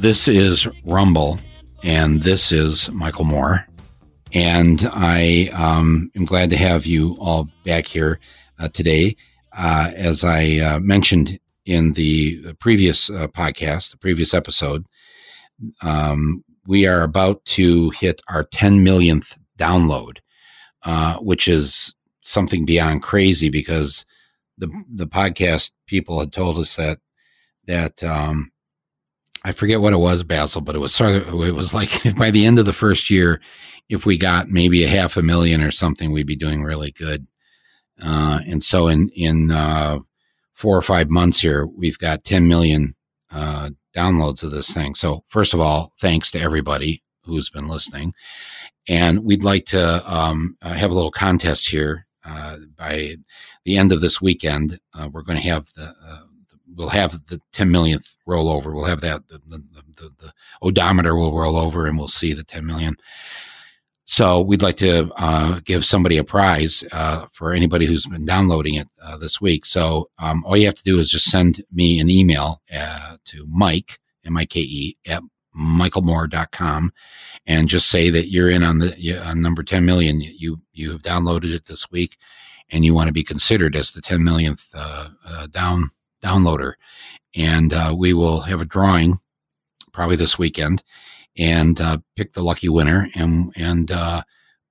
This is Rumble, and this is Michael Moore. And I um, am glad to have you all back here uh, today. Uh, as I uh, mentioned in the previous uh, podcast, the previous episode, um, we are about to hit our 10 millionth download, uh, which is something beyond crazy because the the podcast people had told us that that um, I forget what it was, Basil, but it was sort of it was like by the end of the first year, if we got maybe a half a million or something, we'd be doing really good. Uh, and so in in uh, four or five months here, we've got 10 million uh, downloads of this thing. So first of all, thanks to everybody who's been listening, and we'd like to um, uh, have a little contest here. Uh, by the end of this weekend, uh, we're going to have the we'll have the 10 millionth roll over. We'll have that, the, the, the, the, odometer will roll over and we'll see the 10 million. So we'd like to uh, give somebody a prize uh, for anybody who's been downloading it uh, this week. So um, all you have to do is just send me an email uh, to Mike, M-I-K-E, at michaelmoore.com and just say that you're in on the on number 10 million. You, you have downloaded it this week and you want to be considered as the 10 millionth uh, uh, down downloader. And uh, we will have a drawing probably this weekend and uh, pick the lucky winner and and uh,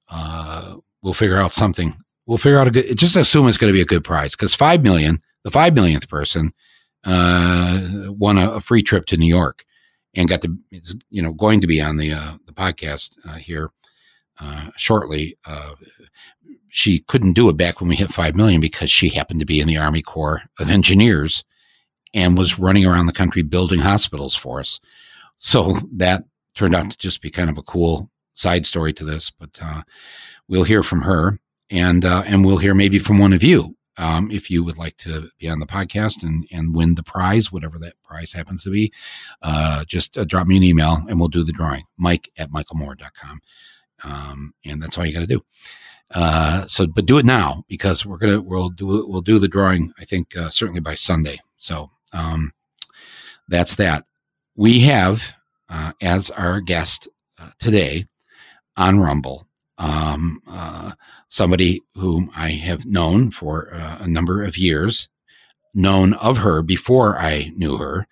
uh, we'll figure out something. We'll figure out a good. Just assume it's going to be a good prize because five million, the five millionth person, uh, won a, a, free trip to New York and got to. It's you know going to be on the the podcast uh, shortly. she couldn't do it back when we hit five million because she happened to be in the Army Corps of Engineers and was running around the country building hospitals for us. So that turned out to just be kind of a cool side story to this, but uh, we'll hear from her and uh, and we'll hear maybe from one of you um, if you would like to be on the podcast and and win the prize, whatever that prize happens to be. Uh, just uh, drop me an email and we'll do the drawing. Mike at michaelmoore.com. Um, and that's all you got to do. Uh, so, but do it now because we're gonna we'll do we'll do the drawing. I think uh, certainly by Sunday. So um, that's that. We have uh, as our guest uh, today on Rumble um, uh, somebody whom I have known for uh, a number of years, known of her before I knew her,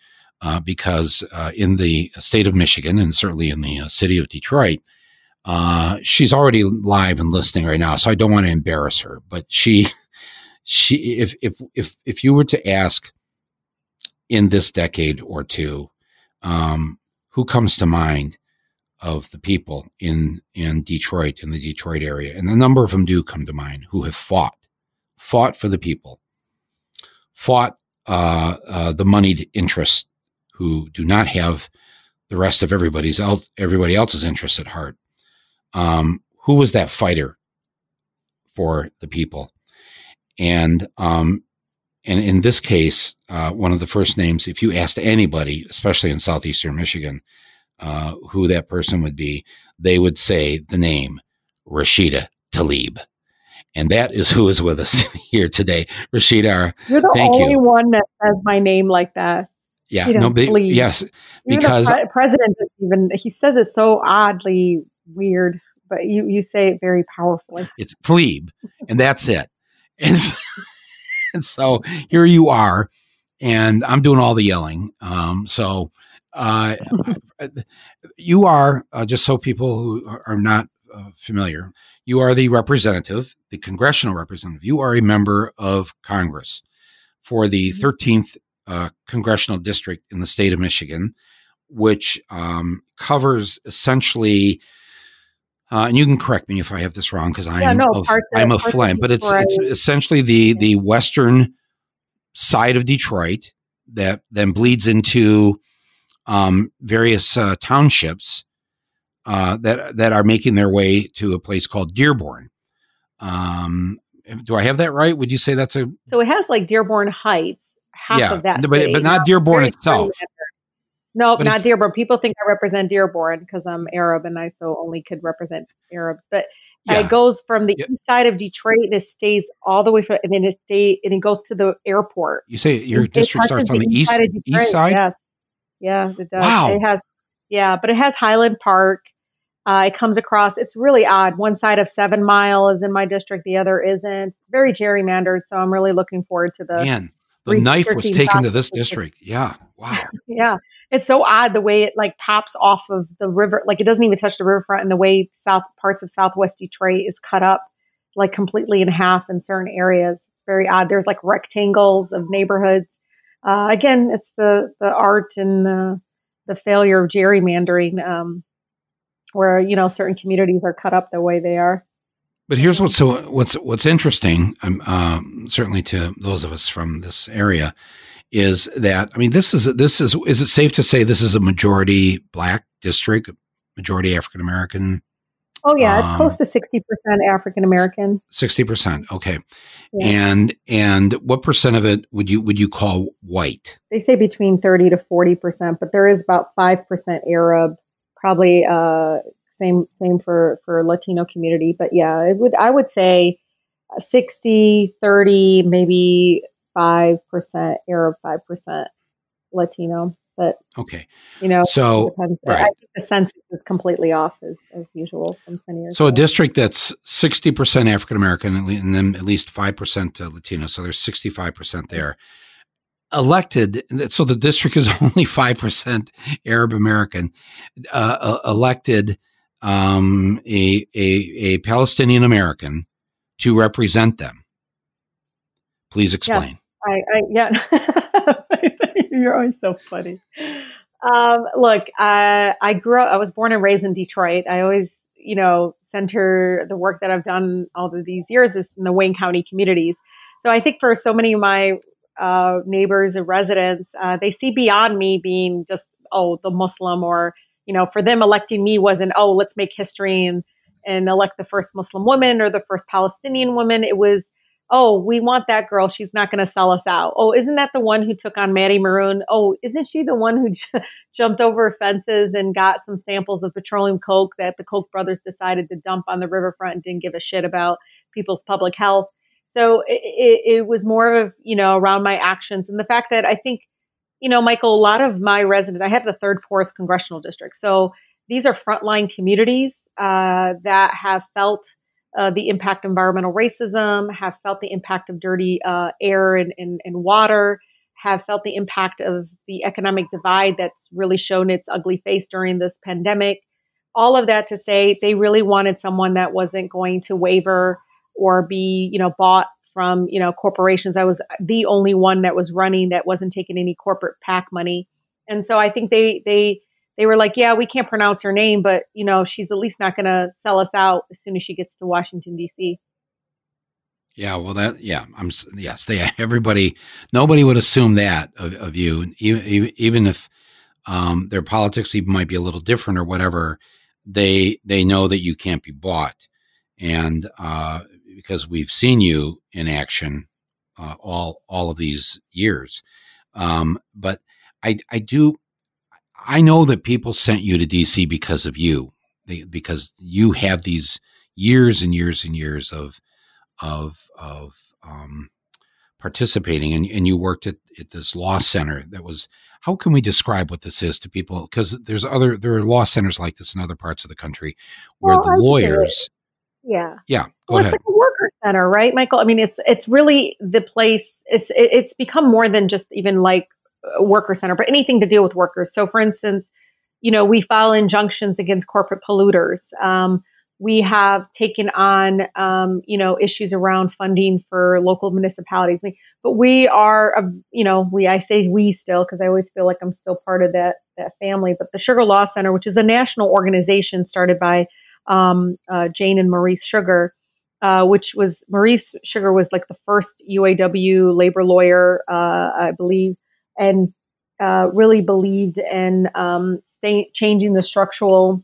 because in the state of Michigan and certainly in the city of Detroit, she's already live and listening right now. So I don't want to embarrass her, but she, she, if if if if you were to ask in this decade or two, um, who comes to mind of the people in in Detroit in the Detroit area, and a number of them do come to mind who have fought, fought for the people, fought uh, uh, the moneyed interests who do not have the rest of everybody's else, everybody else's interests at heart. Um, who was that fighter for the people? And um, and in this case, uh, one of the first names, if you asked anybody, especially in southeastern Michigan, uh, who that person would be, they would say the name Rashida Tlaib. And that is who is with us here today. Rashida, you're the only you. one that says my name like that. Yeah, no, yes, even because pre- president even he says it so oddly weird, but you you say it very powerfully. It's Tlaib, and that's it. And and so here you are, and I'm doing all the yelling. Um, so uh, you are uh, just so people who are not uh, familiar. You are the representative, the congressional representative. You are a member of Congress for the 13th mm-hmm. uh, congressional district in the state of Michigan, which um, covers essentially uh, and you can correct me if I have this wrong because I'm yeah, no, of, I'm a flame, but it's it's essentially the the western side of Detroit that then bleeds into um, various uh, townships uh, that that are making their way to a place called Dearborn. Um, do I have that right? Would you say that's a so it has like Dearborn Heights, half yeah, of that, but, but not Dearborn itself. Nope, not Dearborn. People think I represent Dearborn because I'm Arab and I so only could represent Arabs. But yeah. it goes from the yeah. east side of Detroit and it stays all the way from, and then it stay and it goes to the airport. You say your it district starts on the east, east side? Yes. Yeah, it does. Wow. It has Yeah, but it has Highland Park. Uh, it comes across. It's really odd. One side of Seven Mile is in my district, the other isn't. It's very gerrymandered, so I'm really looking forward to the. Man, the knife was taken to this district. Yeah. Wow. yeah, it's so odd the way it like pops off of the river. Like it doesn't even touch the riverfront, and the way south parts of Southwest Detroit is cut up like completely in half in certain areas. Very odd. There's like rectangles of neighborhoods. Uh, again, it's the the art and the, the failure of gerrymandering, um, where you know certain communities are cut up the way they are. But here's what's so what's what's interesting, um, um, certainly to those of us from this area, is that I mean this is this is is it safe to say this is a majority black district, majority African American Oh yeah, it's um, close to sixty percent African American. Sixty percent, okay. Yeah. And and what percent of it would you would you call white? They say between thirty to forty percent, but there is about five percent Arab. Probably uh, same same for for Latino community, but yeah, it would I would say 60, 30, maybe five percent Arab, five percent Latino. But okay, you know, so right. I think the census is completely off as, as usual from ten years. So ago. a district that's sixty percent African American and then at least five percent uh, Latino, so there's sixty five percent there. Elected, so the district is only five percent Arab American. Uh, uh, elected um, a, a a Palestinian American to represent them. Please explain. I, I yeah. You're always so funny. Um, look, I grew up, I was born and raised in Detroit. I always, you know, center the work that I've done all of these years is in the Wayne County communities. So I think for so many of my uh, neighbors and residents, uh, they see beyond me being just, oh, the Muslim or, you know, for them electing me wasn't, oh, let's make history and, and elect the first Muslim woman or the first Palestinian woman. It was, oh, we want that girl. She's not going to sell us out. Oh, isn't that the one who took on Matty Moroun? Oh, isn't she the one who j- jumped over fences and got some samples of petroleum coke that the Koch brothers decided to dump on the riverfront and didn't give a shit about people's public health? So it, it, it was more of, you know, around my actions and the fact that I think, you know, Michael, a lot of my residents, I have the third poorest congressional district. So these are frontline communities uh, that have felt – uh, the impact of environmental racism, have felt the impact of dirty uh, air and, and, and, water, have felt the impact of the economic divide that's really shown its ugly face during this pandemic. All of that to say, they really wanted someone that wasn't going to waver or be, you know, bought from, you know, corporations. I was the only one that was running that wasn't taking any corporate PAC money. And so I think they they they were like, yeah, we can't pronounce her name, but you know, she's at least not going to sell us out as soon as she gets to Washington D.C. Yeah, well, that yeah, I'm yes, they everybody, nobody would assume that of, of you, even even if um, their politics even might be a little different or whatever. They they know that you can't be bought, and uh, because we've seen you in action uh, all all of these years, um, but I I do I know that people sent you to DC because of you, they, because you have these years and years and years of of of um, participating, and, and you worked at, at this law center that was. How can we describe what this is to people? Because there's other there are law centers like this in other parts of the country where well, the lawyers. Yeah. Yeah. Go well, ahead. It's like a worker center, right, Michael? I mean, it's it's really the place. It's it's become more than just even like worker center, but anything to deal with workers. So, for instance, you know, we file injunctions against corporate polluters. Um, we have taken on, um, you know, issues around funding for local municipalities. But we are, you know, we I say we still because I always feel like I'm still part of that that family. But the Sugar Law Center, which is a national organization started by um, uh, Jane and Maurice Sugar, uh, which was Maurice Sugar was like the first UAW labor lawyer, uh, I believe, and uh, really believed in um, stay, changing the structural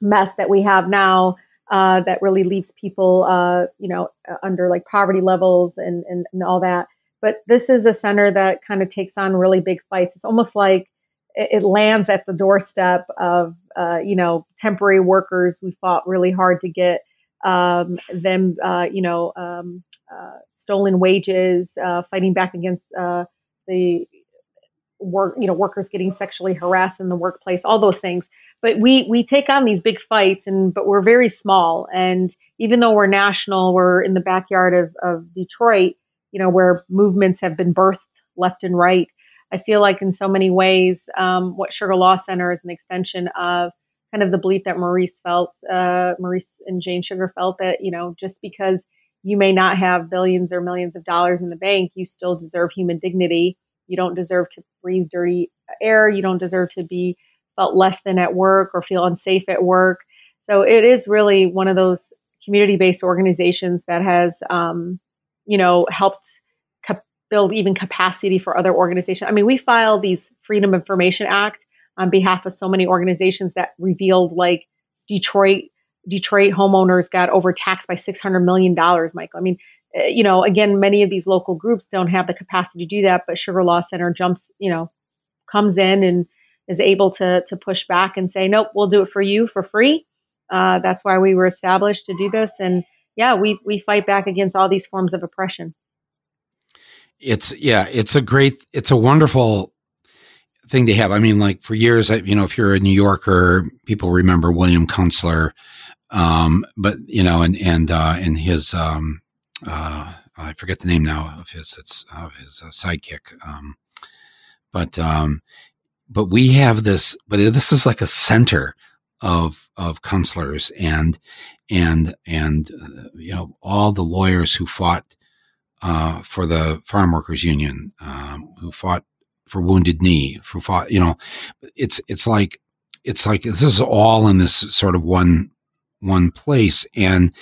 mess that we have now uh, that really leaves people, uh, you know, uh, under like poverty levels and, and, and all that. But this is a center that kind of takes on really big fights. It's almost like it, it lands at the doorstep of, uh, you know, temporary workers. We fought really hard to get um, them, uh, you know, um, stolen wages, fighting back against the work, you know, workers getting sexually harassed in the workplace, all those things. But we we take on these big fights, and but we're very small. And even though we're national, we're in the backyard of of Detroit, you know, where movements have been birthed left and right. I feel like in so many ways, um, what Sugar Law Center is an extension of kind of the belief that Maurice felt, uh, Maurice and Jane Sugar felt that, you know, just because you may not have billions or millions of dollars in the bank, you still deserve human dignity. You don't deserve to breathe dirty air. You don't deserve to be felt less than at work or feel unsafe at work. So it is really one of those community based organizations that has, um, you know, helped build even capacity for other organizations. I mean, we filed these Freedom Information Act on behalf of so many organizations that revealed like Detroit Detroit homeowners got overtaxed by six hundred million dollars. Michael, I mean, you know, again, many of these local groups don't have the capacity to do that, but Sugar Law Center jumps, you know, comes in and is able to to push back and say, nope, we'll do it for you for free. Uh, that's why we were established to do this, and yeah, we we fight back against all these forms of oppression it's yeah, it's a great, it's a wonderful thing to have. I mean, like for years, you know, if you're a New Yorker, people remember William Kunstler, um, but you know, and and uh, and his um, uh, I forget the name now of his it's of his uh, sidekick, um, but um, but we have this, but this is like a center of of counselors and and and uh, you know all the lawyers who fought uh, for the farm workers union, um, who fought for Wounded Knee, who fought, you know, it's, it's like, it's like, this is all in this sort of one, one place. And,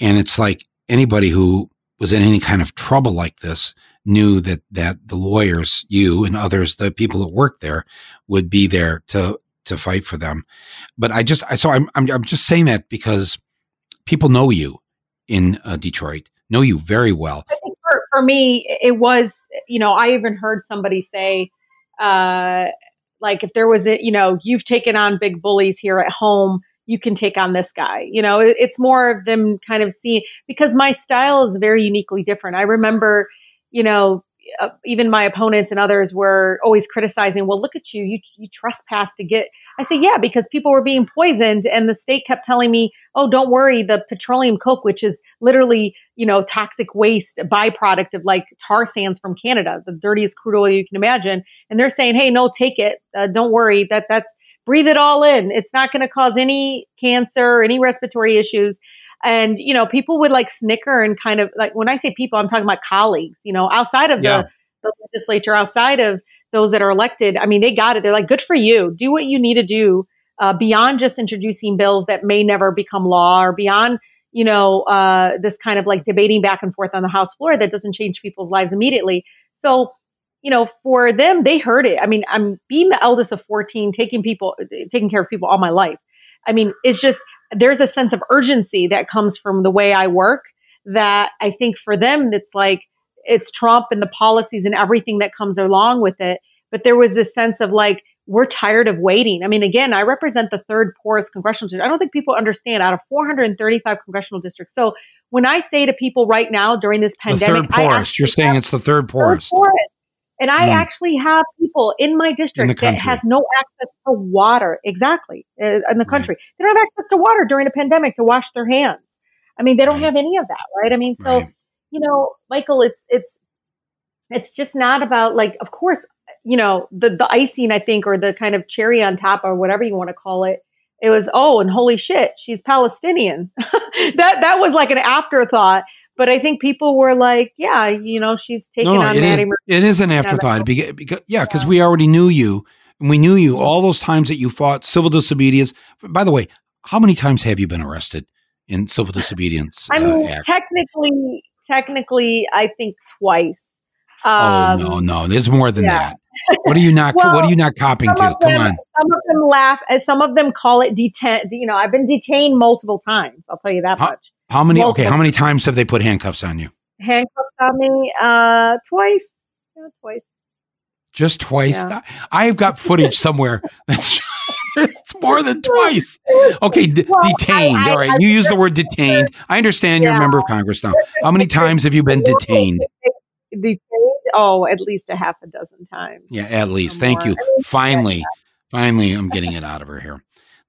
and it's like anybody who was in any kind of trouble like this knew that, that the lawyers, you and others, the people that work there would be there to, to fight for them. But I just, I, so I'm, I'm, I'm just saying that because people know you in uh, Detroit, know you very well for me, it was, you know, I even heard somebody say, uh, like if there was a, you know, you've taken on big bullies here at home, you can take on this guy. You know, it's more of them kind of seeing because my style is very uniquely different. I remember, you know, uh, even my opponents and others were always criticizing, well, look at you, you, you trespass to get, I say, yeah, because people were being poisoned and the state kept telling me, oh, don't worry, the petroleum coke, which is literally, you know, toxic waste, byproduct of like tar sands from Canada, the dirtiest crude oil you can imagine. And they're saying, hey, no, take it. Uh, don't worry that that's, breathe it all in. It's not going to cause any cancer, any respiratory issues. And, you know, people would like snicker and kind of like when I say people, I'm talking about colleagues, you know, outside of yeah. the, the legislature, outside of those that are elected. I mean, they got it. They're like, good for you. Do what you need to do uh, beyond just introducing bills that may never become law or beyond, you know, uh, this kind of like debating back and forth on the House floor that doesn't change people's lives immediately. So, you know, for them, they heard it. I mean, I'm being the eldest of 14, taking people, taking care of people all my life. I mean, it's just there's a sense of urgency that comes from the way I work that I think for them, it's like, it's Trump and the policies and everything that comes along with it. But there was this sense of like, we're tired of waiting. I mean, again, I represent the third poorest congressional district. I don't think people understand out of 435 congressional districts. So when I say to people right now during this pandemic, the third poorest, you're saying it's the third poorest. Third poorest. And I mm. actually have people in my district in that has no access to water. Exactly. Uh, in the country. Right. They don't have access to water during a pandemic to wash their hands. I mean, they don't right. have any of that, right? I mean, so, right. you know, Michael, it's, it's, it's just not about like, of course, you know, the, the icing, I think, or the kind of cherry on top or whatever you want to call it. It was, oh, and holy shit, she's Palestinian. that, that was like an afterthought but I think people were like, yeah, you know, she's taking no, on it Matty. Is, it is an afterthought because, because yeah, because yeah. we already knew you and we knew you all those times that you fought civil disobedience. By the way, how many times have you been arrested in civil disobedience? I mean, uh, technically, technically, I think twice. Um, oh no, no, there's more than yeah. that. What are you not? well, what are you not copying to? Them, Come on. Some of them laugh, as some of them call it detain. You know, I've been detained multiple times. I'll tell you that how, much. How many? Multiple. Okay, how many times have they put handcuffs on you? Handcuffs on me, uh, twice. Yeah, twice. Just twice. Yeah. I've got footage somewhere that's it's more than twice. Okay, d- well, detained. I, I, All right, I, you use the word detained. I understand yeah. you're a member of Congress now. How many times have you been detained? Oh, at least a half a dozen times. Yeah, at least. Thank you. Finally, finally, I'm getting it out of her here.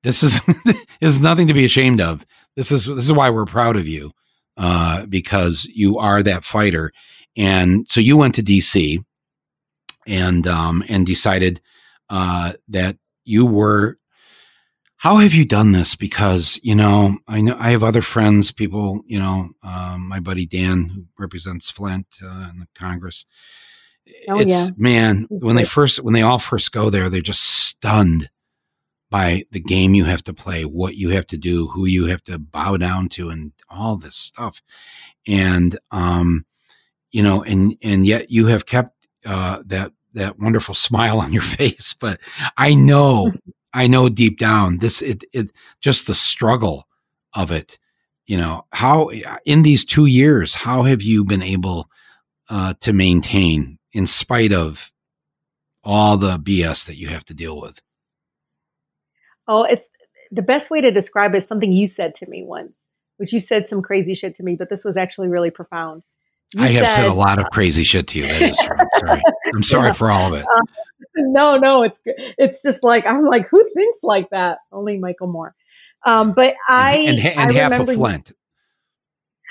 This is this is nothing to be ashamed of. This is this is why we're proud of you, uh, because you are that fighter. And so you went to DC, and um, and decided uh, that you were how have you done this? Because you know, I know I have other friends, people, you know, um, my buddy Dan, who represents Flint uh, in the Congress. Oh, it's yeah. man, when they first, when they all first go there, they're just stunned by the game you have to play, what you have to do, who you have to bow down to, and all this stuff. And um, you know, and and yet you have kept uh, that that wonderful smile on your face. But I know I know deep down this it it just the struggle of it. You know how in these two years, how have you been able uh, to maintain in spite of all the BS that you have to deal with? Oh, it's the best way to describe it is something you said to me once, which you said some crazy shit to me, but this was actually really profound. You I have said, said, a lot of crazy shit to you. That is true. sorry. I'm sorry yeah. for all of it. Uh, no, no, it's it's just like I'm like, who thinks like that? Only Michael Moore. Um, but I and, and, and I half of Flint.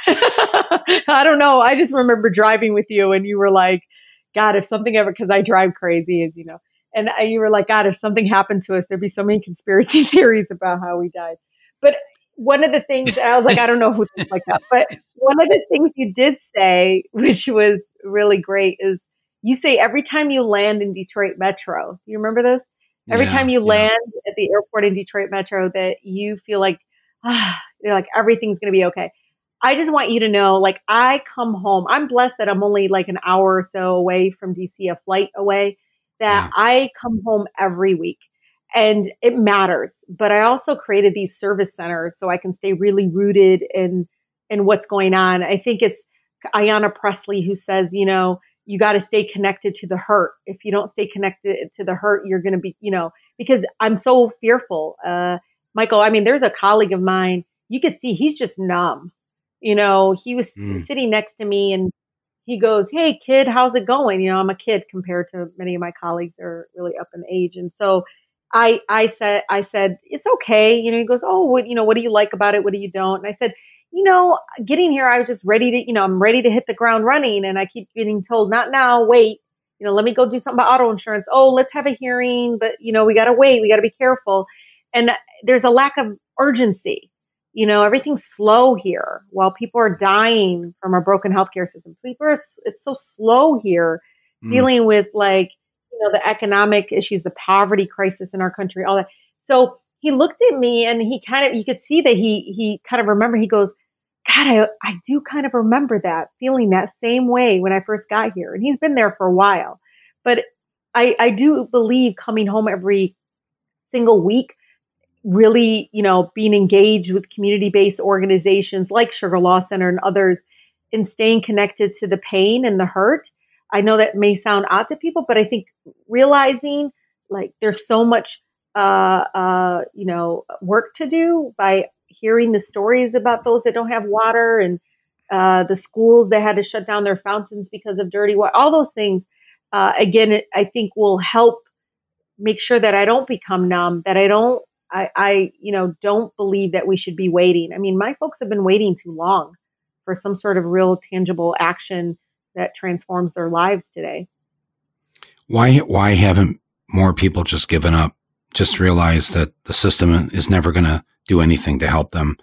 I don't know. I just remember driving with you, and you were like, "God, if something ever," because I drive crazy, as you know, and you were like, "God, if something happened to us, there'd be so many conspiracy theories about how we died." But one of the things I was like, I don't know who thinks like that, but one of the things you did say, which was really great, is you say every time you land in Detroit Metro, you remember this? Every yeah, time you land at the airport in Detroit Metro, that you feel like, ah, you're like everything's going to be okay. I just want you to know, like, I come home. I'm blessed that I'm only like an hour or so away from DC, a flight away. That yeah. I come home every week and it matters. But I also created these service centers so I can stay really rooted in in what's going on. I think it's Ayanna Pressley who says, you know, you got to stay connected to the hurt. If you don't stay connected to the hurt, you're going to be, you know, because I'm so fearful. Uh, Michael, I mean, there's a colleague of mine, you could see he's just numb. You know, he was mm. sitting next to me and he goes, Hey, kid, how's it going? You know, I'm a kid compared to many of my colleagues that are really up in age. And so I, I said, I said, it's okay. You know, he goes, Oh, what, you know, what do you like about it? What do you don't? And I said, you know, getting here, I was just ready to, you know, I'm ready to hit the ground running. And I keep getting told, not now, wait, you know, let me go do something about auto insurance. Oh, let's have a hearing, but, you know, we got to wait. We got to be careful. And there's a lack of urgency. You know, everything's slow here while people are dying from our broken healthcare system. People are, it's so slow here mm. dealing with like, you know, the economic issues, the poverty crisis in our country, all that. So he looked at me and he kind of, you could see that he, he kind of remember, he goes, God, I, I do kind of remember that feeling that same way when I first got here. And he's been there for a while. But I, I do believe coming home every single week, really, you know, being engaged with community based organizations like Sugar Law Center and others and staying connected to the pain and the hurt. I know that may sound odd to people, but I think realizing like there's so much, uh, uh, you know, work to do by hearing the stories about those that don't have water and uh, the schools that had to shut down their fountains because of dirty water, all those things, uh, again, it, I think will help make sure that I don't become numb, that I don't, I, I, you know, don't believe that we should be waiting. I mean, my folks have been waiting too long for some sort of real tangible action that transforms their lives today. Why, why haven't more people just given up? Just realize that the system is never going to do anything to help them.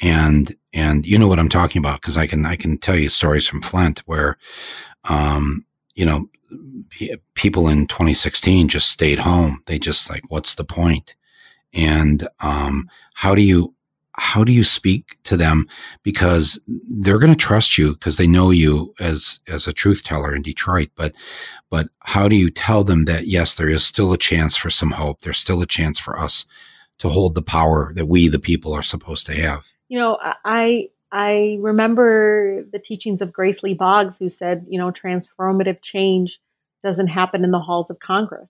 And, and you know what I'm talking about because I can, I can tell you stories from Flint where, um, you know, people in 2016 just stayed home. They just like, what's the point? And, um, how do you, how do you speak to them because they're going to trust you because they know you as as a truth teller in Detroit but but how do you tell them that yes there is still a chance for some hope there's still a chance for us to hold the power that we, the people, are supposed to have. You know, I I remember the teachings of Grace Lee Boggs, who said, you know, transformative change doesn't happen in the halls of Congress.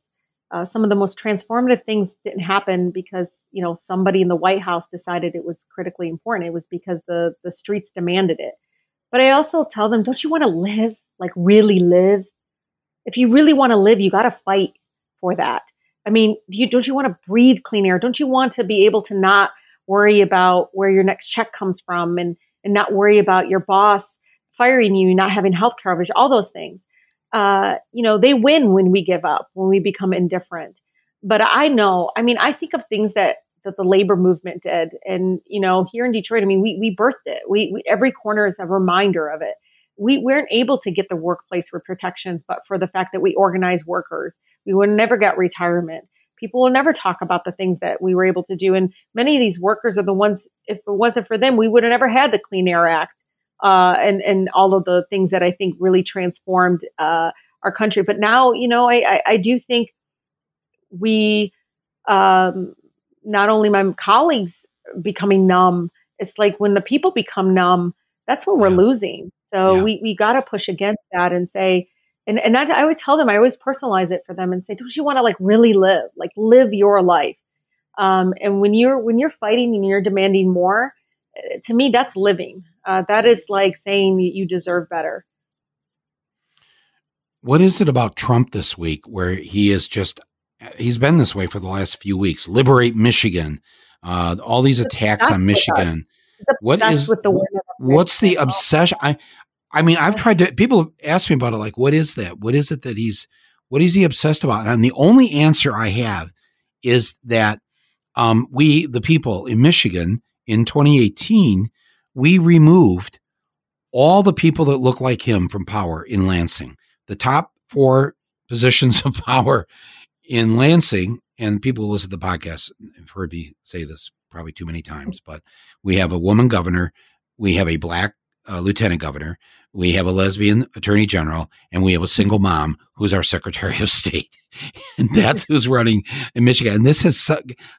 Uh, some of the most transformative things didn't happen because you know somebody in the White House decided it was critically important. It was because the the streets demanded it. But I also tell them, don't you want to live, like really live? If you really want to live, you got to fight for that. I mean, do you, don't you want to breathe clean air? Don't you want to be able to not worry about where your next check comes from and, and not worry about your boss firing you, not having health coverage, all those things. Uh, you know, they win when we give up, when we become indifferent. But I know, I mean, I think of things that that the labor movement did, and you know, here in Detroit, I mean, we we birthed it. We, we every corner is a reminder of it. We weren't able to get the workplace for protections, but for the fact that we organize workers, we would never get retirement. People will never talk about the things that we were able to do, and many of these workers are the ones. If it wasn't for them, we would have never had the Clean Air Act uh, and and all of the things that I think really transformed uh, our country. But now, you know, I, I, I do think we, um, not only my colleagues becoming numb, it's like when the people become numb, that's when we're yeah. losing. So yeah. we we got to push against that and say, and and I, I always tell them, I always personalize it for them and say, don't you want to like really live, like live your life? Um, and when you're when you're fighting and you're demanding more, eh, to me, that's living. Uh, that is like saying you deserve better. What is it about Trump this week where he is just, he's been this way for the last few weeks? Liberate Michigan, uh, all these attacks on Michigan. What is, the what's the obsession? I, I mean, I've tried to, people ask me about it, like, what is that? What is it that he's, what is he obsessed about? And the only answer I have is that um, we, the people in Michigan in 2018, we removed all the people that look like him from power in Lansing. The top four positions of power in Lansing, and people who listen to the podcast have heard me say this probably too many times, but we have a woman governor, we have a black uh, lieutenant governor, we have a lesbian attorney general, and we have a single mom who's our secretary of state. and that's who's running in Michigan. And this has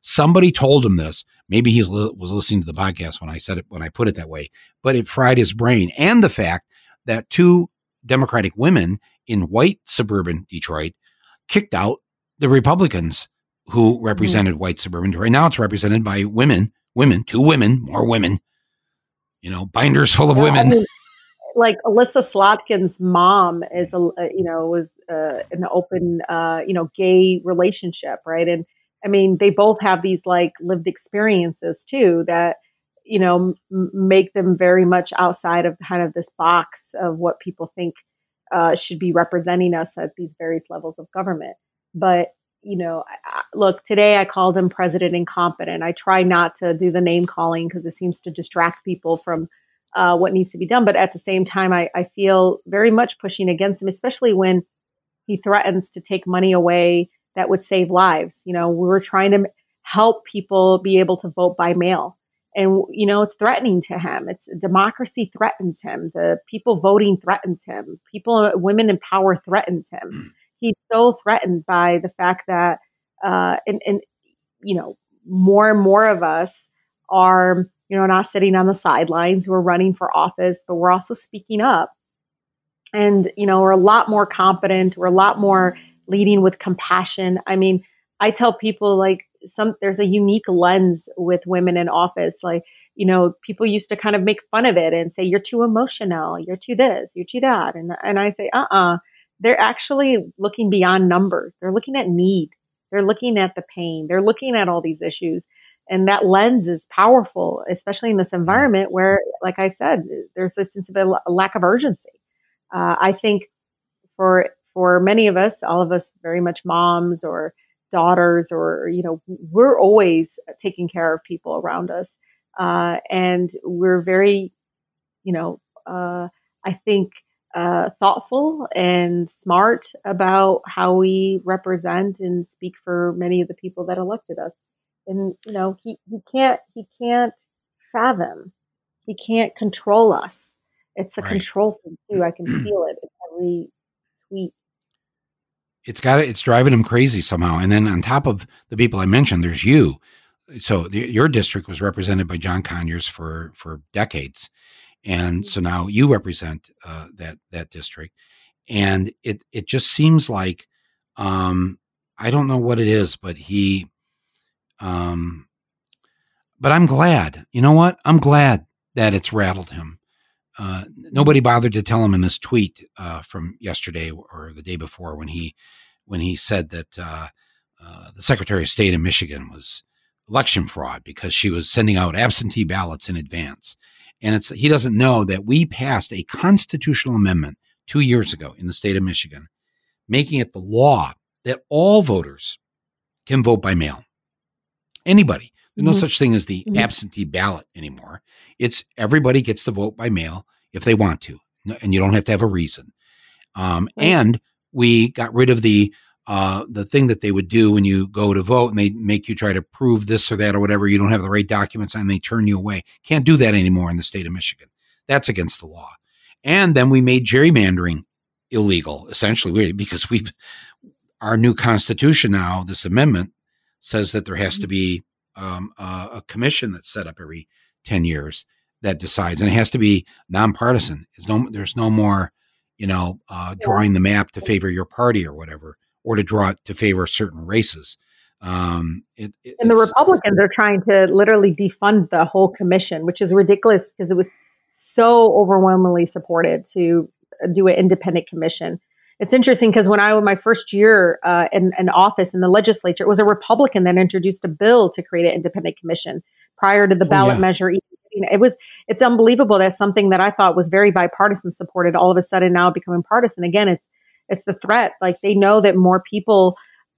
somebody told him this. Maybe he was listening to the podcast when I said it, when I put it that way, but it fried his brain. And the fact that two Democratic women in white suburban Detroit kicked out the Republicans who mm-hmm. represented mm-hmm. white suburban Detroit. Now it's represented by women, women, two women, more women, you know, binders full of well, women. I mean, like Elissa Slotkin's mom is a you know was uh, an open uh, you know gay relationship, right? And I mean they both have these like lived experiences too that you know m- make them very much outside of kind of this box of what people think uh, should be representing us at these various levels of government. But you know, I, look, today I called him president incompetent. I try not to do the name calling because it seems to distract people from uh, what needs to be done. But at the same time, I, I feel very much pushing against him, especially when he threatens to take money away that would save lives. You know, we were trying to help people be able to vote by mail. And, you know, it's threatening to him. It's democracy threatens him. The people voting threatens him. People, women in power threatens him. Hmm. He's so threatened by the fact that, uh, and, and, you know, more and more of us are you know, not sitting on the sidelines. We're running for office, but we're also speaking up. And, you know, we're a lot more competent. We're a lot more leading with compassion. I mean, I tell people like some, there's a unique lens with women in office. Like, you know, people used to kind of make fun of it and say, you're too emotional, you're too this, you're too that. And, and I say, uh uh-uh. uh, they're actually looking beyond numbers. They're looking at need. They're looking at the pain. They're looking at all these issues and that lens is powerful, especially in this environment where, like I said, there's a sense of a, lack of urgency. Uh, I think for for many of us, all of us, very much moms or daughters, or you know, we're always taking care of people around us, uh, and we're very, you know, uh, I think. Uh, thoughtful and smart about how we represent and speak for many of the people that elected us and you know he he can't he can't fathom he can't control us it's a right. control thing too i can feel it in every tweet it's got it it's driving him crazy somehow. And then on top of the people i mentioned there's you. So the, your district was represented by john conyers for for decades. And so now you represent uh, that that district. And it it just seems like um i don't know what it is but he um, but I'm glad. You know what? I'm glad that it's rattled him uh, nobody bothered to tell him in this tweet uh, from yesterday or the day before when he when he said that uh, uh, the Secretary of State in Michigan was election fraud because she was sending out absentee ballots in advance. And it's he doesn't know that we passed a constitutional amendment two years ago in the state of Michigan, making it the law that all voters can vote by mail. Anybody. There's no mm-hmm. such thing as the mm-hmm. absentee ballot anymore. It's everybody gets to vote by mail if they want to, and you don't have to have a reason. Um. And we got rid of the uh, the thing that they would do when you go to vote and they make you try to prove this or that or whatever. You don't have the right documents and they turn you away. Can't do that anymore in the state of Michigan. That's against the law. And then we made gerrymandering illegal, essentially, because we've our new constitution now, this amendment says that there has to be um, a, a, commission that's set up every 10 years that decides, and it has to be nonpartisan. There's no, there's no more, you know, uh, drawing the map to favor your party or whatever, or to draw it to favor certain races. Um, it, it, and the Republicans are trying to literally defund the whole commission, which is ridiculous because it was so overwhelmingly supported to do an independent commission. It's interesting because when I was my first year uh, in an office in the legislature, it was a Republican that introduced a bill to create an independent commission prior to the oh, ballot oh, yeah. measure. It was it's unbelievable that something that I thought was very bipartisan supported all of a sudden now becoming partisan. Again, it's it's the threat. Like they know that more people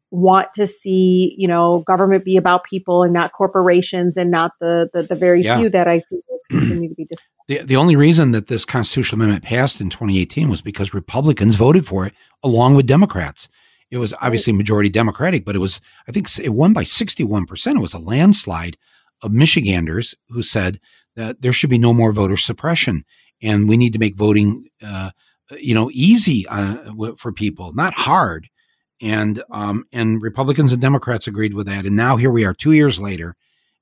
want to see you know government be about people and not corporations and not the the, the very yeah. few that I think continue to be. Dis- the, the only reason that this constitutional amendment passed in 2018 was because Republicans voted for it along with Democrats. It was obviously majority Democratic, but it was, I think it won by 61%. It was a landslide of Michiganders who said that there should be no more voter suppression and we need to make voting, uh, you know, easy uh, for people, not hard. And um, and Republicans and Democrats agreed with that. And now here we are, two years later,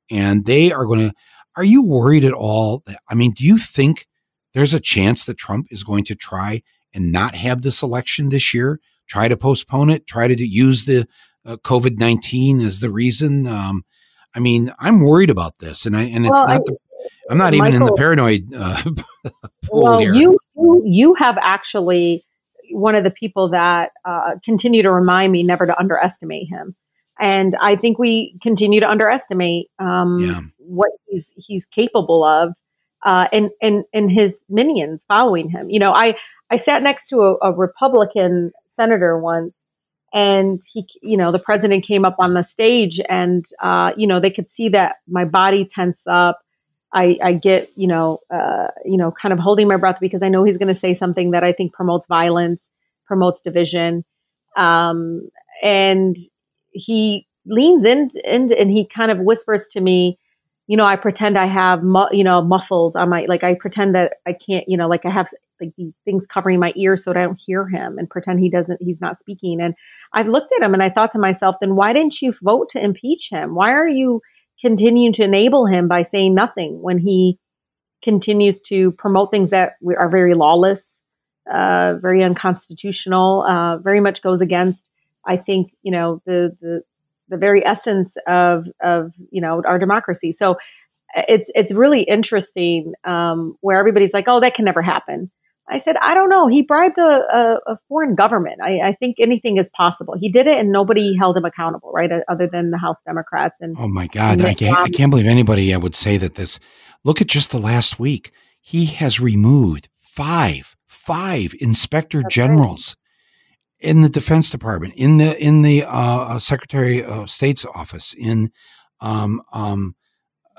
and they are going to. Are you worried at all? That, I mean, do you think there's a chance that Trump is going to try and not have this election this year? Try to postpone it? Try to use the uh, COVID nineteen as the reason? Um, I mean, I'm worried about this, and I and it's well, not. The, I'm not Michael, even in the paranoid uh, pool well, here. You, you you have actually one of the people that uh, continue to remind me never to underestimate him. And I think we continue to underestimate um, yeah. What he's he's capable of, uh, and and and his minions following him. You know, I I sat next to a, a Republican senator once, and he, you know, the president came up on the stage, and uh, you know, they could see that my body tense up. I, I get, you know, uh, you know, kind of holding my breath because I know he's going to say something that I think promotes violence, promotes division, um, and he leans in, in and he kind of whispers to me, you know, I pretend I have, mu- you know, muffles on my, like I pretend that I can't, you know, like I have like these things covering my ears so that I don't hear him and pretend he doesn't, he's not speaking. And I've looked at him and I thought to myself, then why didn't you vote to impeach him? Why are you continuing to enable him by saying nothing when he continues to promote things that are very lawless, uh, very unconstitutional, uh, very much goes against I think you know the the the very essence of of you know our democracy. So uh, it's it's really interesting um, where everybody's like, oh, that can never happen. I said, I don't know. He bribed a, a, a foreign government. I, I, think anything is possible. He did it, and nobody held him accountable, right? Uh, other than the House Democrats. And oh my God, I can't, I can't believe anybody uh, would say that. This. Look at just the last week. He has removed five five inspector That's generals in the Defense Department, in the in the uh, Secretary of State's office, in um, um,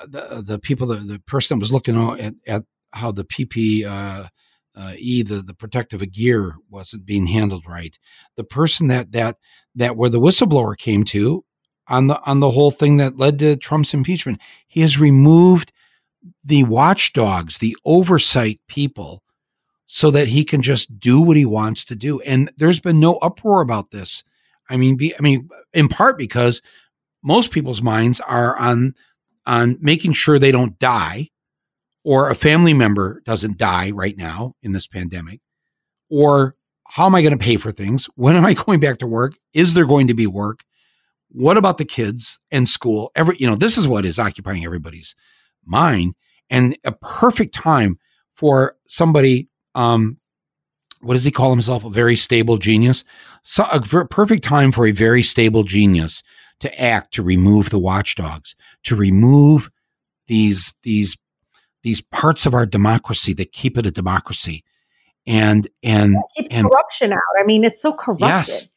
the the people, the, the person that was looking at, at how the PP uh, uh, the, the protective gear wasn't being handled right. The person that that that where the whistleblower came to on the on the whole thing that led to Trump's impeachment, he has removed the watchdogs, the oversight people so that he can just do what he wants to do. And there's been no uproar about this. I mean, be, I mean, in part because most people's minds are on on making sure they don't die, or a family member doesn't die right now in this pandemic, or how am I going to pay for things? When am I going back to work? Is there going to be work? What about the kids and school? Every you know, this is what is occupying everybody's mind, and a perfect time for somebody, um, what does he call himself? A very stable genius. So a perfect time for a very stable genius to act to remove the watchdogs, to remove these these these parts of our democracy that keep it a democracy, and and and corruption out. I mean, it's so corrupted. Yes.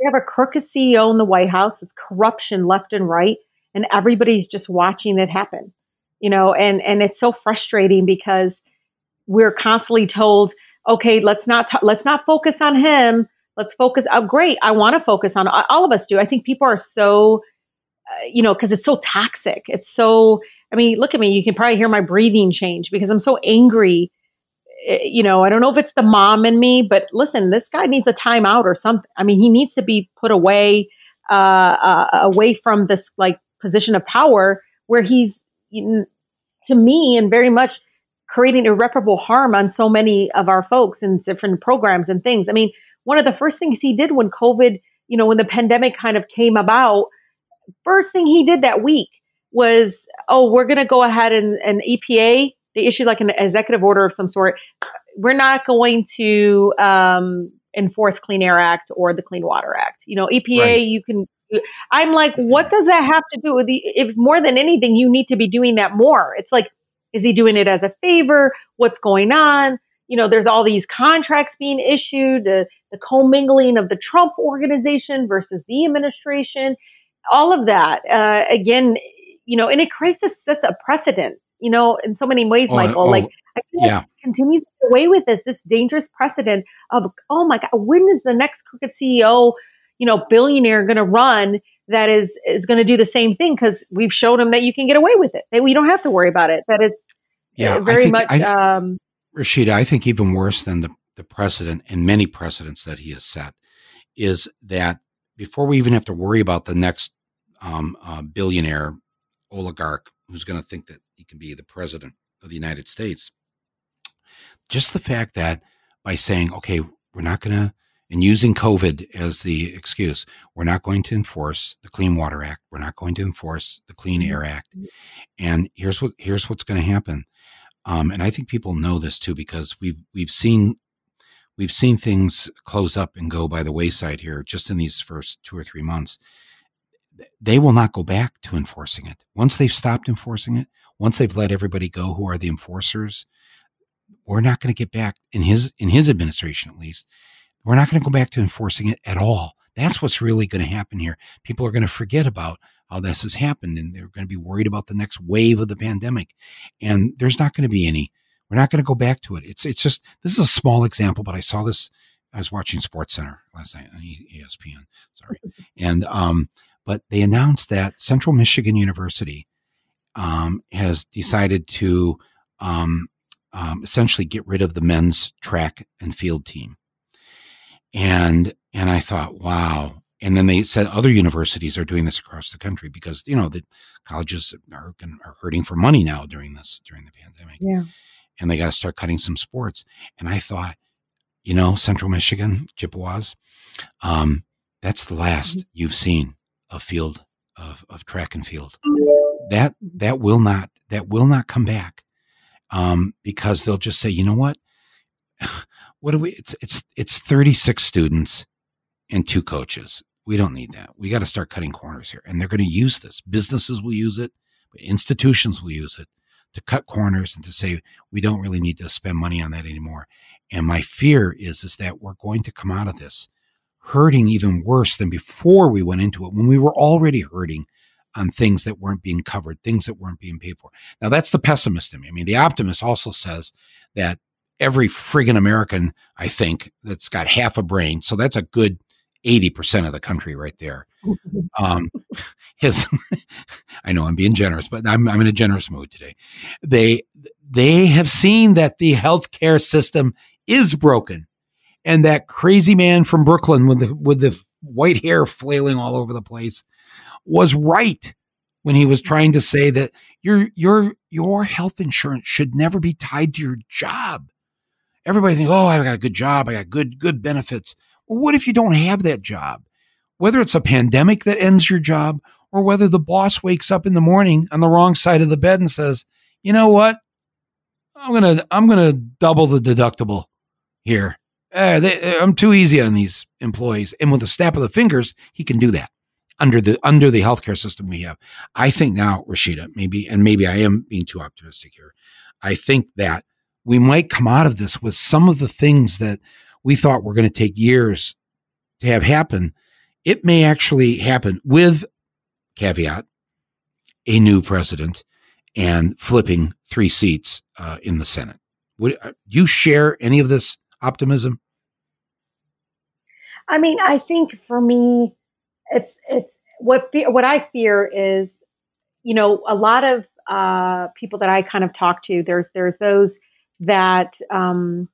We have a crooked CEO in the White House. It's corruption left and right, and everybody's just watching it happen. You know, and and it's so frustrating because we're constantly told, okay, let's not t- let's not focus on him. Let's focus. Oh, great! I want to focus on all of us do. I think people are so, uh, you know, because it's so toxic. It's so. I mean, look at me. You can probably hear my breathing change because I'm so angry. Eh, you know, I don't know if it's the mom in me, but listen, this guy needs a timeout or something. I mean, he needs to be put away, uh, uh away from this like position of power where he's, to me, and very much creating irreparable harm on so many of our folks in different programs and things. I mean, one of the first things he did when COVID, you know, when the pandemic kind of came about, first thing he did that week was, oh, we're going to go ahead and, and EPA, they issued like an executive order of some sort. We're not going to um, enforce Clean Air Act or the Clean Water Act. You know, EPA, right. you can. I'm like, what does that have to do with the? If more than anything, you need to be doing that more. It's like, is he doing it as a favor? What's going on? You know, there's all these contracts being issued. The the commingling of the Trump organization versus the administration, all of that. Uh, again, you know, in a crisis sets a precedent, you know, in so many ways, oh, Michael. Oh, like, I yeah. continues away with this, this dangerous precedent of, oh my God, when is the next crooked CEO, you know, billionaire going to run that is is going to do the same thing? Because we've showed him that you can get away with it. That we don't have to worry about it. That it's yeah, very much. I, um, Rashida, I think even worse than the the precedent and many precedents that he has set is that before we even have to worry about the next um, uh, billionaire oligarch who's going to think that he can be the president of the United States, just the fact that by saying, okay, we're not going to, and using COVID as the excuse, we're not going to enforce the Clean Water Act, we're not going to enforce the Clean mm-hmm. Air Act, and here's what here's what's going to happen. Um, and I think people know this too because we've we've seen we've seen things close up and go by the wayside here just in these first two or three months. They will not go back to enforcing it. Once they've stopped enforcing it, once they've let everybody go who are the enforcers, we're not going to get back in his in his administration at least. We're not going to go back to enforcing it at all. That's what's really going to happen here. People are going to forget about how this has happened and they're going to be worried about the next wave of the pandemic. And there's not going to be any we're not going to go back to it. It's it's just this is a small example, but I saw this. I was watching Sports Center last night on ESPN. Sorry, and um, but they announced that Central Michigan University um, has decided to um, um, essentially get rid of the men's track and field team. And and I thought, wow. And then they said other universities are doing this across the country because you know the colleges are, are hurting for money now during this during the pandemic. Yeah and they got to start cutting some sports. And I thought, you know, Central Michigan, Chippewas, um, that's the last mm-hmm. you've seen of field of, of track and field. That that will not that will not come back um, because they'll just say, you know what, what do we? It's it's it's thirty six students and two coaches. We don't need that. We got to start cutting corners here, and they're going to use this. Businesses will use it, but institutions will use it to cut corners and to say we don't really need to spend money on that anymore. And my fear is is that we're going to come out of this hurting even worse than before we went into it when we were already hurting on things that weren't being covered, things that weren't being paid for. Now that's the pessimist in me. I mean, the optimist also says that every friggin' American, I think, that's got half a brain, so that's a good 80% of the country right there. Um, his, I know I'm being generous, but I'm, I'm in a generous mood today. They, they have seen that the healthcare system is broken and that crazy man from Brooklyn with the, with the white hair flailing all over the place was right when he was trying to say that your, your, your health insurance should never be tied to your job. Everybody thinks, oh, I've got a good job. I got good, good benefits. What if you don't have that job? Whether it's a pandemic that ends your job or whether the boss wakes up in the morning on the wrong side of the bed and says, you know what? I'm gonna I'm gonna double the deductible here. Uh, they, I'm too easy on these employees, and with a snap of the fingers, he can do that under the under the healthcare system we have. I think now, Rashida, maybe, and maybe I am being too optimistic here. I think that we might come out of this with some of the things that we thought were going to take years to have happen. It may actually happen with caveat a new president and flipping three seats uh, in the Senate. Would uh, you share any of this optimism? I mean, I think for me, it's it's what what I fear is, you know, a lot of uh, people that I kind of talk to. There's there's those that um,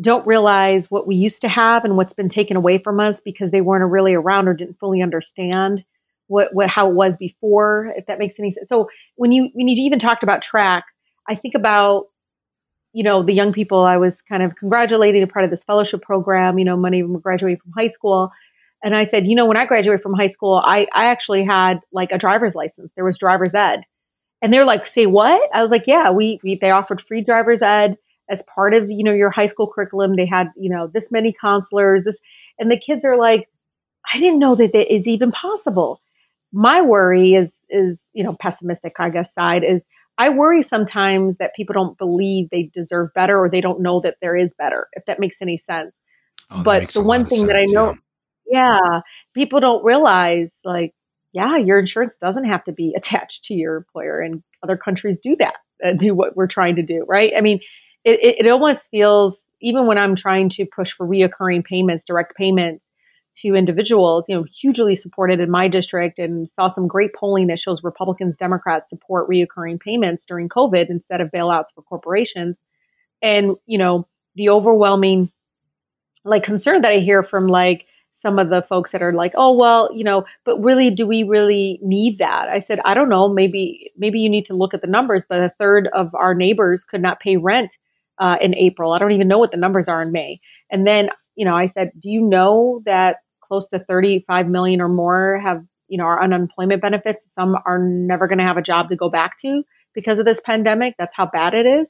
don't realize what we used to have and what's been taken away from us because they weren't really around or didn't fully understand what what how it was before. If that makes any sense. So when you when you even talked about track, I think about you know the young people I was kind of congratulating a part of this fellowship program. You know, many of them graduating from high school and I said, you know, when I graduated from high school, I, I actually had like a driver's license. There was driver's ed. And they're like, say what? I was like, yeah, we, we they offered free driver's ed as part of, you know, your high school curriculum. They had, you know, this many counselors, this, and the kids are like, I didn't know that that is even possible. My worry is, is, you know, pessimistic, I guess, side is I worry sometimes that people don't believe they deserve better or they don't know that there is better, if that makes any sense. Oh, but the one thing that I know, yeah yeah. People don't realize, like, yeah, your insurance doesn't have to be attached to your employer, and other countries do that, uh, do what we're trying to do, right? I mean, it, it, it almost feels, even when I'm trying to push for reoccurring payments, direct payments to individuals, you know, hugely supported in my district and saw some great polling that shows Republicans, Democrats support reoccurring payments during COVID instead of bailouts for corporations. And, you know, the overwhelming like concern that I hear from like some of the folks that are like, oh well, you know, but really, do we really need that? I said, I don't know. Maybe maybe you need to look at the numbers. But a third of our neighbors could not pay rent uh, in April. I don't even know what the numbers are in May. And then, you know, I said, do you know that close to 35 million or more have, you know, our unemployment benefits? Some are never going to have a job to go back to because of this pandemic. That's how bad it is.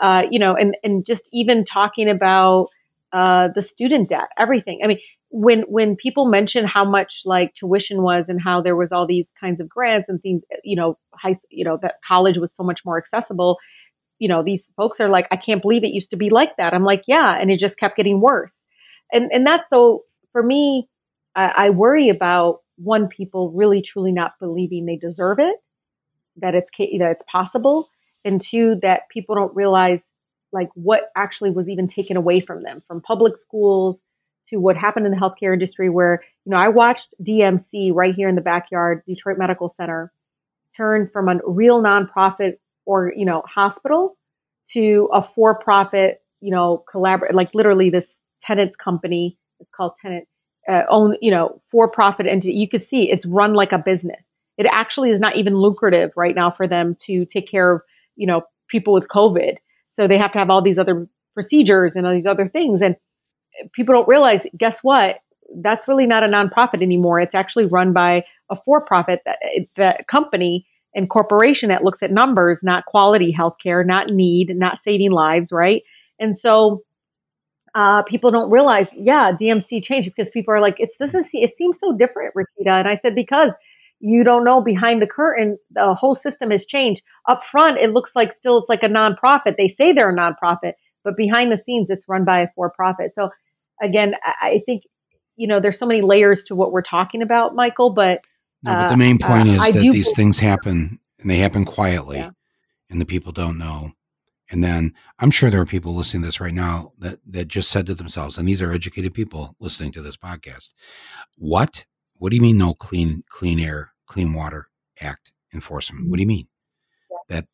Uh, you know, and and just even talking about uh, the student debt, everything. I mean, when when people mention how much like tuition was and how there was all these kinds of grants and things, you know, high, you know, that college was so much more accessible. You know, these folks are like, I can't believe it used to be like that. I'm like, yeah, and it just kept getting worse. And and that's so for me, I, I worry about one people really truly not believing they deserve it, that it's that it's possible, and two that people don't realize like what actually was even taken away from them from public schools to what happened in the healthcare industry where you know i watched dmc right here in the backyard detroit medical center turn from a real nonprofit or you know hospital to a for-profit you know collaborate like literally this Tenet's company it's called Tenet uh, own you know for-profit entity you could see it's run like a business it actually is not even lucrative right now for them to take care of you know people with covid so they have to have all these other procedures and all these other things. And people don't realize, guess what? That's really not a nonprofit anymore. It's actually run by a for-profit that, that company and corporation that looks at numbers, not quality healthcare, not need, not saving lives, right? And so uh, people don't realize, yeah, DMC changed because people are like, it's this is it seems so different, Rashida. And I said because you don't know behind the curtain the whole system has changed up front it looks like still it's like a nonprofit they say they're a nonprofit but behind the scenes it's run by a for profit so again i think you know there's so many layers to what we're talking about michael but, no, but the main uh, point uh, is I that these things happen and they happen quietly yeah. and the people don't know and then i'm sure there are people listening to this right now that that just said to themselves and these are educated people listening to this podcast what what do you mean no clean clean air, clean water act enforcement? What do you mean? That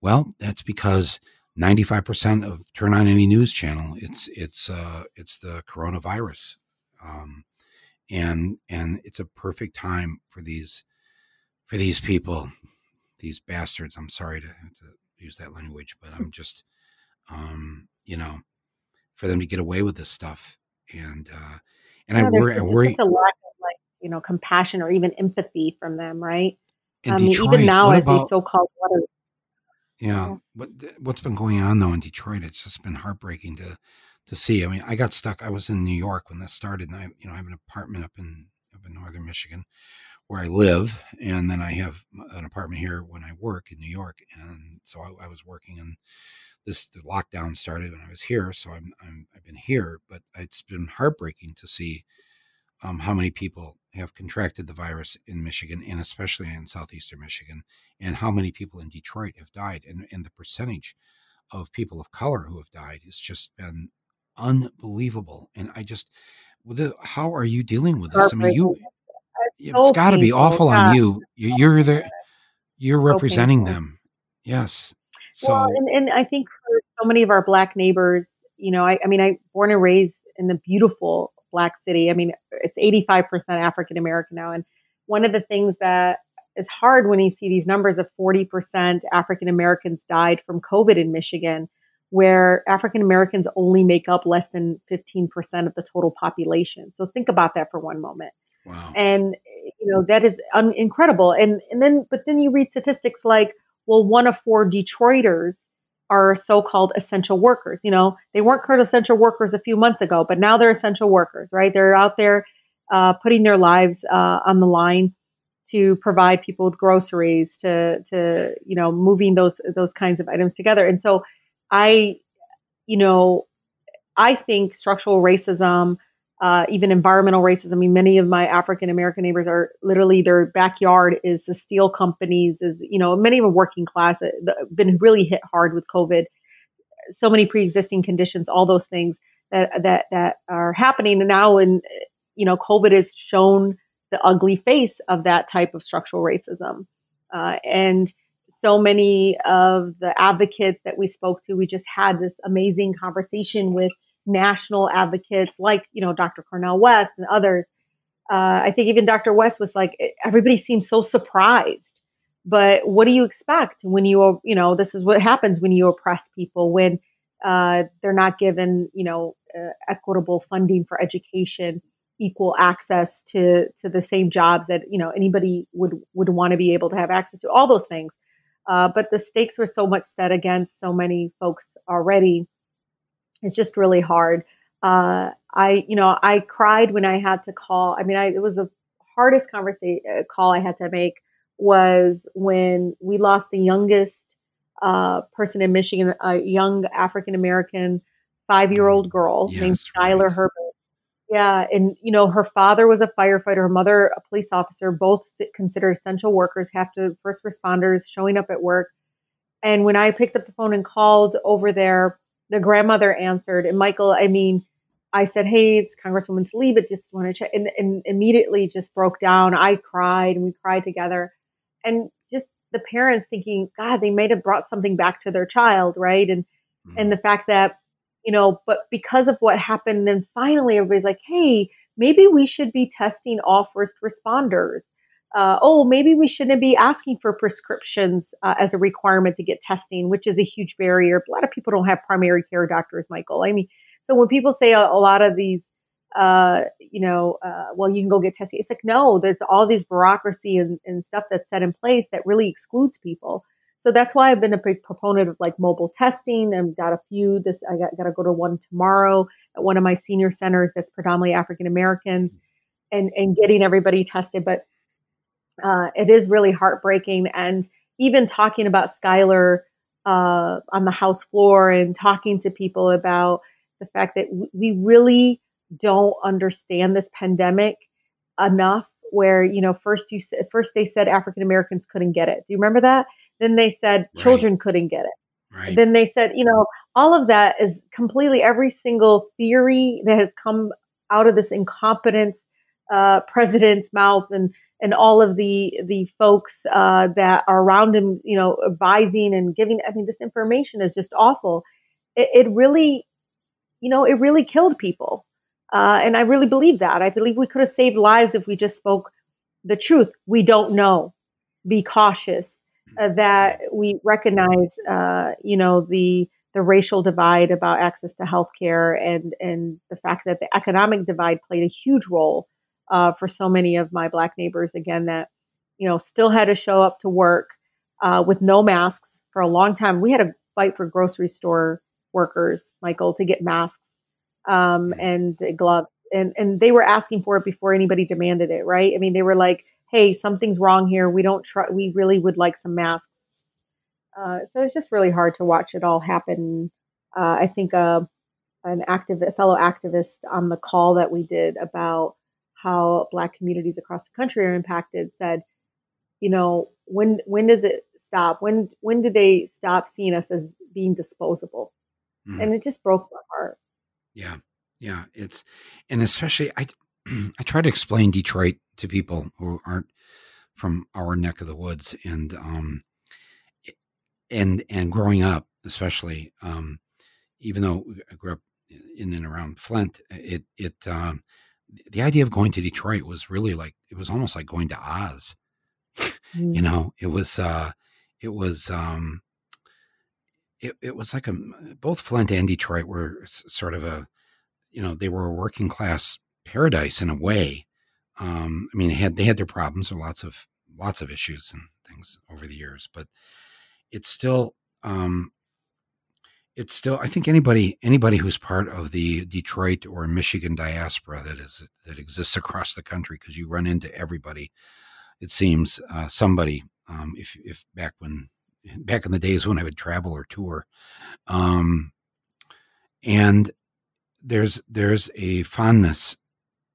well, that's because 95% of turn on any news channel, it's it's uh it's the coronavirus. Um and and it's a perfect time for these for these people, these bastards. I'm sorry to, to use that language, but I'm just um, you know, for them to get away with this stuff. And uh and yeah, I worry I worry you know compassion or even empathy from them right in i mean Detroit, even now as about, these so-called water Yeah. What what's been going on though in Detroit? It's just been heartbreaking to to see. I mean, I got stuck. I was in New York when this started, and I you know I have an apartment up in up in northern Michigan where I live, and then I have an apartment here when I work in New York, and so I, I was working and this the lockdown started when I was here, so I'm, I'm I've been here, but it's been heartbreaking to see um, how many people have contracted the virus in Michigan and especially in southeastern Michigan, and how many people in Detroit have died, and, and the percentage of people of color who have died has just been unbelievable. And I just, with how are you dealing with this? I mean, you, it's got to be awful on you. You're there, you're representing them. Yes. So, well, and, and I think for so many of our black neighbors, you know, I, I mean, I born and raised in the beautiful black city. I mean, it's 85% African American now. And one of the things that is hard when you see these numbers of 40% African Americans died from COVID in Michigan, where African Americans only make up less than 15% of the total population. So think about that for one moment. Wow. And, you know, that is un- incredible. And, and then, but then you read statistics like, well, one of four Detroiters are so-called essential workers. You know, they weren't called essential workers a few months ago, but now they're essential workers, right? They're out there uh, putting their lives uh, on the line to provide people with groceries, to to you know, moving those those kinds of items together. And so, I, you know, I think structural racism uh, even environmental racism. I mean, many of my African American neighbors are literally their backyard is the steel companies, is you know, many of them working class, uh, been really hit hard with COVID. So many pre-existing conditions, all those things that that that are happening and now. And you know, COVID has shown the ugly face of that type of structural racism, uh, and so many of the advocates that we spoke to, we just had this amazing conversation with national advocates like, you know, Dr. Cornel West and others. Uh, I think even Dr. West was like, everybody seems so surprised. But what do you expect when you, you know, this is what happens when you oppress people, when uh, they're not given, you know, uh, equitable funding for education, equal access to to the same jobs that you know anybody would would want to be able to have access to, all those things. Uh, but the stakes were so much set against so many folks already it's just really hard. Uh, I, you know, I cried when I had to call. I mean, I, it was the hardest conversation uh, call I had to make was when we lost the youngest uh, person in Michigan, a young African American five year old girl yes, named Skylar right. Herbert. Yeah, and you know, her father was a firefighter, her mother a police officer, both considered essential workers, have to first responders showing up at work. And when I picked up the phone and called over there, the grandmother answered, and Michael, I mean, I said, "Hey, it's Congresswoman Tlaib. Just want to check," and, and immediately just broke down. I cried, and we cried together, and just the parents thinking, God, they might have brought something back to their child, right? And mm-hmm. and the fact that you know, but because of what happened, then finally everybody's like, "Hey, maybe we should be testing all first responders." uh, oh, maybe we shouldn't be asking for prescriptions uh, as a requirement to get testing, which is a huge barrier. A lot of people don't have primary care doctors, Michael. I mean, so when people say a, a lot of these, uh, you know, uh, well, you can go get testing, it's like, no, there's all these bureaucracy and, and stuff that's set in place that really excludes people. So that's why I've been a big proponent of like mobile testing. I've got a few. This I got, got to go to one tomorrow at one of my senior centers that's predominantly African Americans, and and getting everybody tested. But uh, it is really heartbreaking. And even talking about Skylar uh, on the House floor and talking to people about the fact that we really don't understand this pandemic enough. Where you know, first you first they said African Americans couldn't get it. Do you remember that? Then they said right. children couldn't get it. Right. Then they said, you know, all of that is completely every single theory that has come out of this incompetent uh, president's mouth and and all of the the folks uh, that are around him, you know, advising and giving. I mean, this information is just awful. It, it really, you know, it really killed people, uh, and I really believe that. I believe we could have saved lives if we just spoke the truth. We don't know. Be cautious. Uh, that we recognize, uh, you know, the the racial divide about access to healthcare and and the fact that the economic divide played a huge role uh, for so many of my black neighbors again that you know still had to show up to work uh, with no masks for a long time. We had a fight for grocery store workers, Michael, to get masks um, and gloves, and and they were asking for it before anybody demanded it, right? I mean, they were like, "Hey, something's wrong here. We don't try. We really would like some masks." Uh, so it's just really hard to watch it all happen. Uh, I think uh, an active a fellow activist on the call that we did about how Black communities across the country are impacted said, you know, when when does it stop? When when do they stop seeing us as being disposable? Mm. And it just broke my heart. Yeah, yeah, it's and especially I I try to explain Detroit to people who aren't from our neck of the woods and um and and growing up especially um even though I grew up in and around Flint it it um the idea of going to Detroit was really like it was almost like going to Oz mm. you know it was uh it was um it, it was like a both Flint and Detroit were sort of a you know they were a working class paradise in a way um I mean they had they had their problems or lots of lots of issues and things over the years but it's still um it's still i think anybody anybody who's part of the detroit or michigan diaspora that is that exists across the country because you run into everybody it seems uh, somebody um, if if back when back in the days when i would travel or tour um, and there's there's a fondness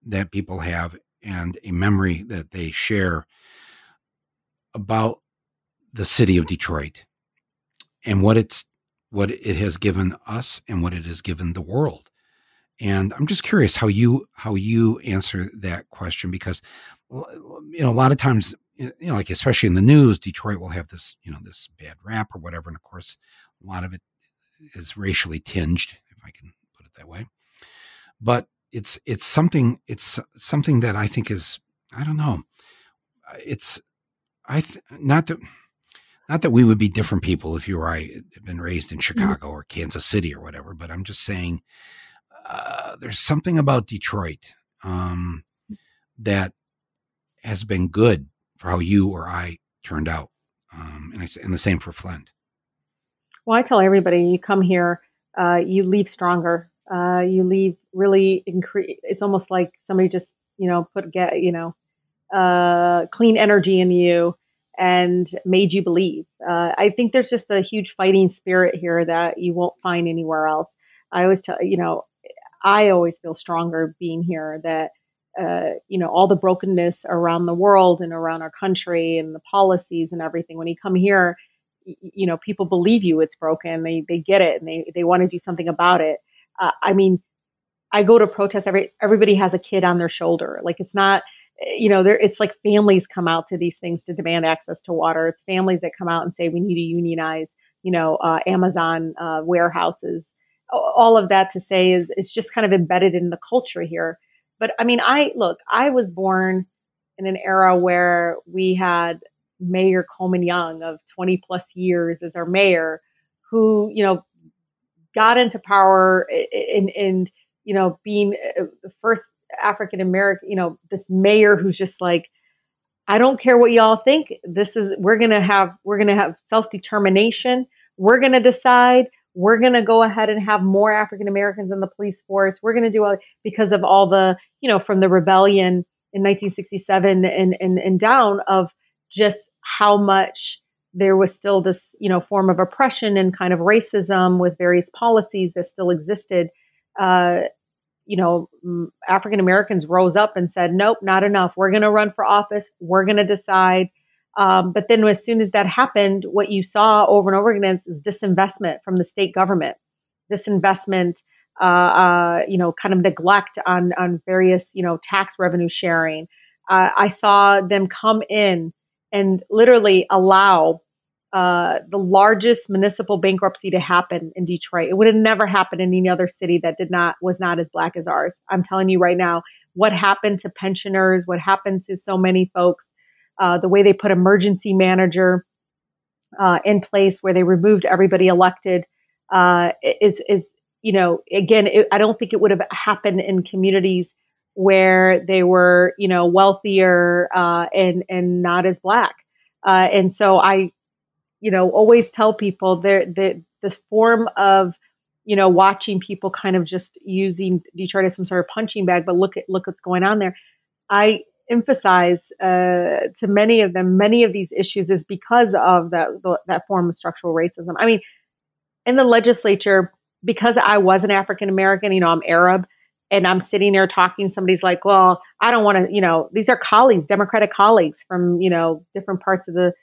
that people have and a memory that they share about the city of detroit and what it's what it has given us and what it has given the world. And I'm just curious how you how you answer that question because you know a lot of times you know like especially in the news Detroit will have this you know this bad rap or whatever and of course a lot of it is racially tinged if I can put it that way. But it's it's something it's something that I think is I don't know it's I th- not that not that we would be different people if you or I had been raised in mm-hmm. Chicago or Kansas City or whatever, but I'm just saying uh, there's something about Detroit um, that has been good for how you or I turned out. Um, and, I, and the same for Flint. Well, I tell everybody you come here, uh, you leave stronger. Uh, you leave really increase. It's almost like somebody just, you know, put get, you know, uh, clean energy in you and made you believe. Uh, I think there's just a huge fighting spirit here that you won't find anywhere else. I always tell you know, I always feel stronger being here that uh, you know all the brokenness around the world and around our country and the policies and everything. When you come here, you know people believe you it's broken. They they get it and they they want to do something about it. Uh, I mean, I go to protest. Every everybody has a kid on their shoulder. Like it's not you know, there it's like families come out to these things to demand access to water. It's families that come out and say we need to unionize, you know, uh, Amazon uh, warehouses. All of that to say is it's just kind of embedded in the culture here. But I mean, I look, I was born in an era where we had Mayor Coleman Young of 20 plus years as our mayor, who you know got into power and and you know being uh, the first African American, you know, this mayor who's just like, I don't care what y'all think. This is we're gonna have we're gonna have self determination. We're gonna decide. We're gonna go ahead and have more African Americans in the police force. We're gonna do all because of all the you know from the rebellion in 1967 and and and down of just how much there was still this you know form of oppression and kind of racism with various policies that still existed uh, you know, African Americans rose up and said, nope, not enough. We're going to run for office. We're going to decide. Um, but then as soon as that happened, what you saw over and over again is disinvestment from the state government, disinvestment, uh, uh, you know, kind of neglect on, on various, you know, tax revenue sharing. Uh, I saw them come in and literally allow uh, the largest municipal bankruptcy to happen in Detroit. It would have never happened in any other city that did not was not as black as ours. I'm telling you right now, what happened to pensioners, what happened to so many folks, uh, the way they put emergency manager uh, in place, where they removed everybody elected, uh, is is you know again, it, I don't think it would have happened in communities where they were you know wealthier uh, and and not as black. Uh, and so I you know, always tell people there that this form of, you know, watching people kind of just using Detroit as some sort of punching bag, but look at look what's going on there. I emphasize uh, to many of them, many of these issues is because of that that form of structural racism. I mean, in the legislature, because I was an African American, you know, I'm Arab, and I'm sitting there talking. Somebody's like, "Well, I don't want to," you know, these are colleagues, Democratic colleagues from you know different parts of the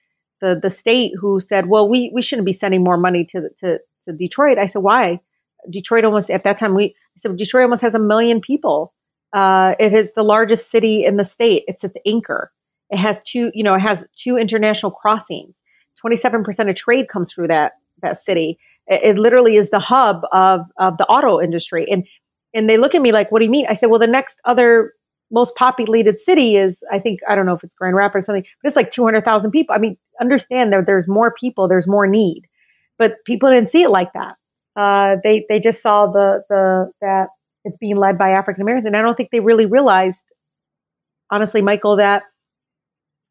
the the state who said, "Well, we we shouldn't be sending more money to to to Detroit." I said, "Why?" Detroit almost at that time we I said Detroit almost has a million people. Uh, it is the largest city in the state. It's at the anchor. It has two, you know, it has two international crossings. Twenty seven percent of trade comes through that that city. It, it literally is the hub of of the auto industry. And and they look at me like, "What do you mean?" I said, "Well, the next other most populated city is I think I don't know if it's Grand Rapids or something, but it's like 200,000 people. I mean, understand that there's more people, there's more need, but people didn't see it like that. Uh, they they just saw the the that it's being led by African Americans, and I don't think they really realized, honestly, Michael, that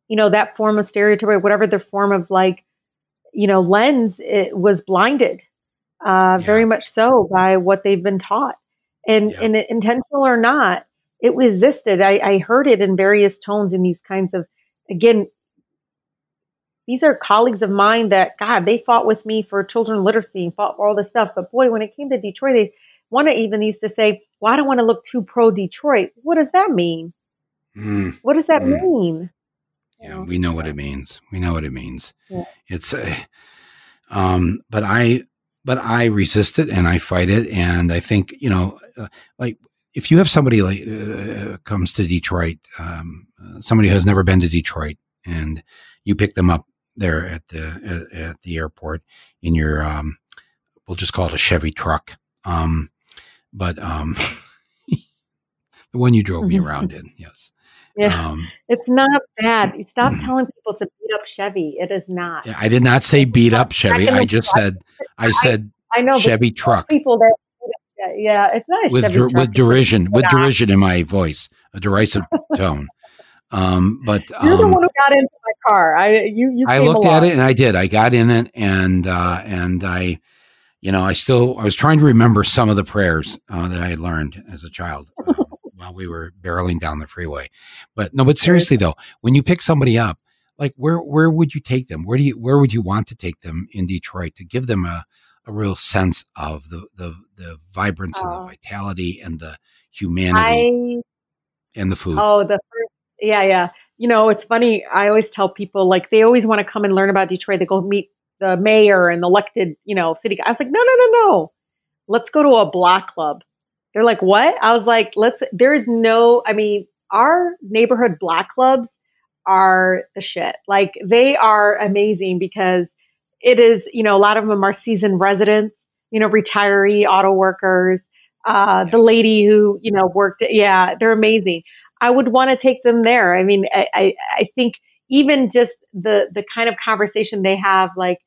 you know that form of stereotype, whatever the form of like you know lens, it was blinded, uh, yeah. very much so by what they've been taught, and yeah. and intentional or not, it resisted. I, I heard it in various tones in these kinds of, again, these are colleagues of mine that, God, they fought with me for children literacy and fought for all this stuff. But boy, when it came to Detroit, they one even used to say, Well, I don't want to look too pro Detroit. What does that mean? Mm. What does that mm. mean? Yeah, we know what it means. We know what it means. Yeah. It's a, um, but I, but I resist it and I fight it. And I think, you know, uh, like if you have somebody like uh, comes to Detroit, um, uh, somebody who has never been to Detroit, and you pick them up there at the at, at the airport in your, um, we'll just call it a Chevy truck, um, but um, the one you drove me around in, yes. Yeah, um, it's not bad. Stop mm. telling people to beat up Chevy. It is not. Yeah, I did not say beat up Chevy. I just said I said I, I know Chevy truck. People that yeah, it's nice with der- with derision, with derision in my voice, a derisive tone. Um, but you're um, the one who got into my car. I you you. I looked along. at it and I did. I got in it and uh, and I, you know, I still I was trying to remember some of the prayers uh, that I had learned as a child uh, while we were barreling down the freeway. But no, but seriously though, when you pick somebody up, like where where would you take them? Where do you where would you want to take them in Detroit to give them a a real sense of the the the vibrance and the oh. vitality and the humanity I, and the food. Oh, the first, yeah, yeah. You know, it's funny. I always tell people like they always want to come and learn about Detroit. They go meet the mayor and elected, you know, city. I was like, no, no, no, no. Let's go to a block club. They're like, what? I was like, let's. There is no. I mean, our neighborhood black clubs are the shit. Like they are amazing because it is, you know, a lot of them are seasoned residents, you know, retiree auto workers, uh, the lady who, you know, worked, yeah, they're amazing. I would want to take them there. I mean, I, I, I, think even just the, the kind of conversation they have, like,